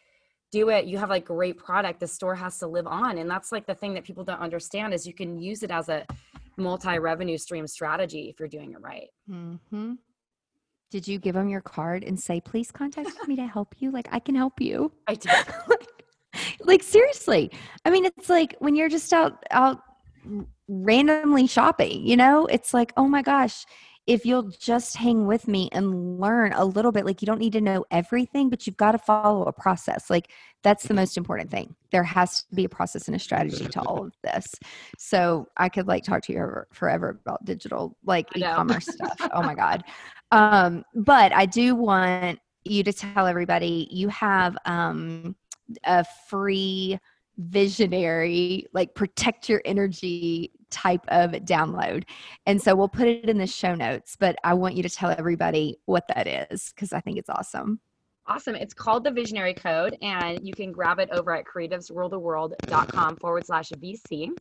do it you have like great product the store has to live on and that's like the thing that people don't understand is you can use it as a multi revenue stream strategy if you're doing it right mm-hmm. Did you give them your card and say please contact me to help you like i can help you i did like, like seriously i mean it's like when you're just out out randomly shopping you know it's like oh my gosh if you'll just hang with me and learn a little bit, like you don't need to know everything, but you've got to follow a process. Like that's the most important thing. There has to be a process and a strategy to all of this. So I could like talk to you forever about digital, like e-commerce stuff. Oh my God. Um, but I do want you to tell everybody you have um, a free visionary, like protect your energy type of download. And so we'll put it in the show notes, but I want you to tell everybody what that is because I think it's awesome. Awesome. It's called the Visionary Code, and you can grab it over at creativesruletheworld.com forward slash VC.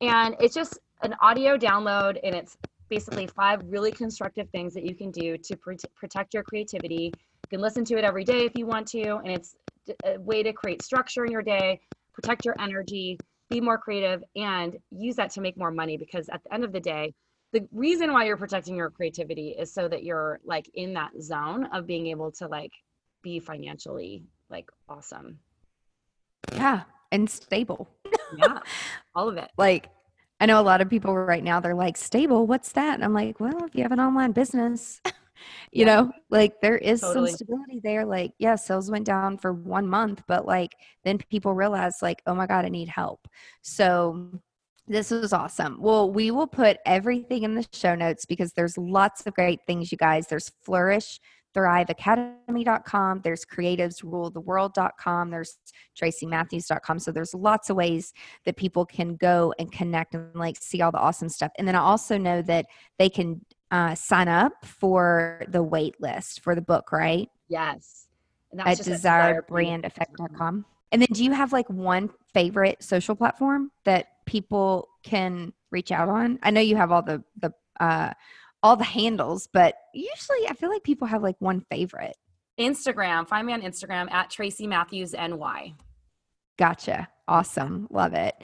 And it's just an audio download, and it's basically five really constructive things that you can do to pr- protect your creativity. You can listen to it every day if you want to, and it's a way to create structure in your day, protect your energy, be more creative and use that to make more money because at the end of the day the reason why you're protecting your creativity is so that you're like in that zone of being able to like be financially like awesome. Yeah and stable. Yeah all of it. Like i know a lot of people right now they're like stable what's that and i'm like well if you have an online business you yeah. know like there is totally. some stability there like yeah sales went down for one month but like then people realize like oh my god i need help so this was awesome. Well, we will put everything in the show notes because there's lots of great things, you guys. There's Flourish, thriveacademy.com, there's creativesruletheworld.com, there's tracymatthews.com. So there's lots of ways that people can go and connect and like see all the awesome stuff. And then I also know that they can uh, sign up for the wait list for the book, right? Yes. At desirebrandeffect.com. And then do you have like one favorite social platform that people can reach out on? I know you have all the the uh all the handles, but usually I feel like people have like one favorite. Instagram. Find me on Instagram at Tracy Matthews NY. Gotcha. Awesome. Love it.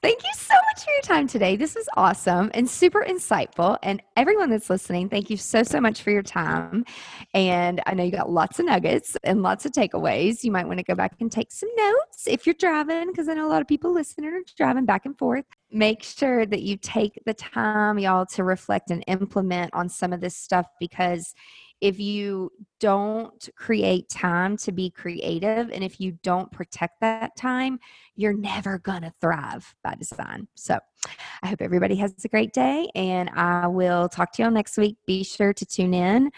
Thank you so much for your time today. This was awesome and super insightful. And everyone that's listening, thank you so, so much for your time. And I know you got lots of nuggets and lots of takeaways. You might want to go back and take some notes if you're driving, because I know a lot of people listening are driving back and forth. Make sure that you take the time, y'all, to reflect and implement on some of this stuff because if you don't create time to be creative and if you don't protect that time, you're never going to thrive by design. So I hope everybody has a great day and I will talk to you all next week. Be sure to tune in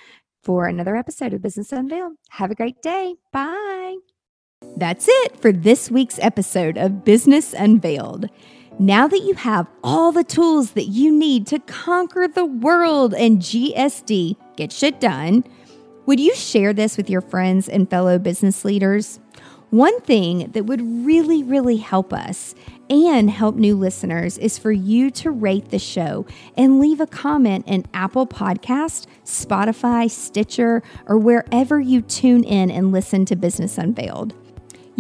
for another episode of Business Unveiled. Have a great day. Bye. That's it for this week's episode of Business Unveiled. Now that you have all the tools that you need to conquer the world and GSD, get shit done, would you share this with your friends and fellow business leaders? One thing that would really, really help us and help new listeners is for you to rate the show and leave a comment in Apple Podcast, Spotify, Stitcher, or wherever you tune in and listen to Business Unveiled.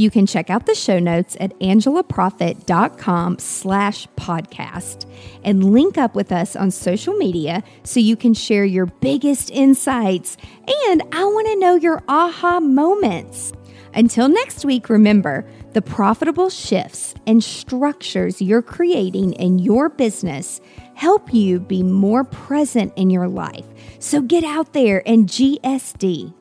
You can check out the show notes at angelaproffitt.com slash podcast and link up with us on social media so you can share your biggest insights. And I want to know your aha moments. Until next week, remember the profitable shifts and structures you're creating in your business help you be more present in your life. So get out there and GSD.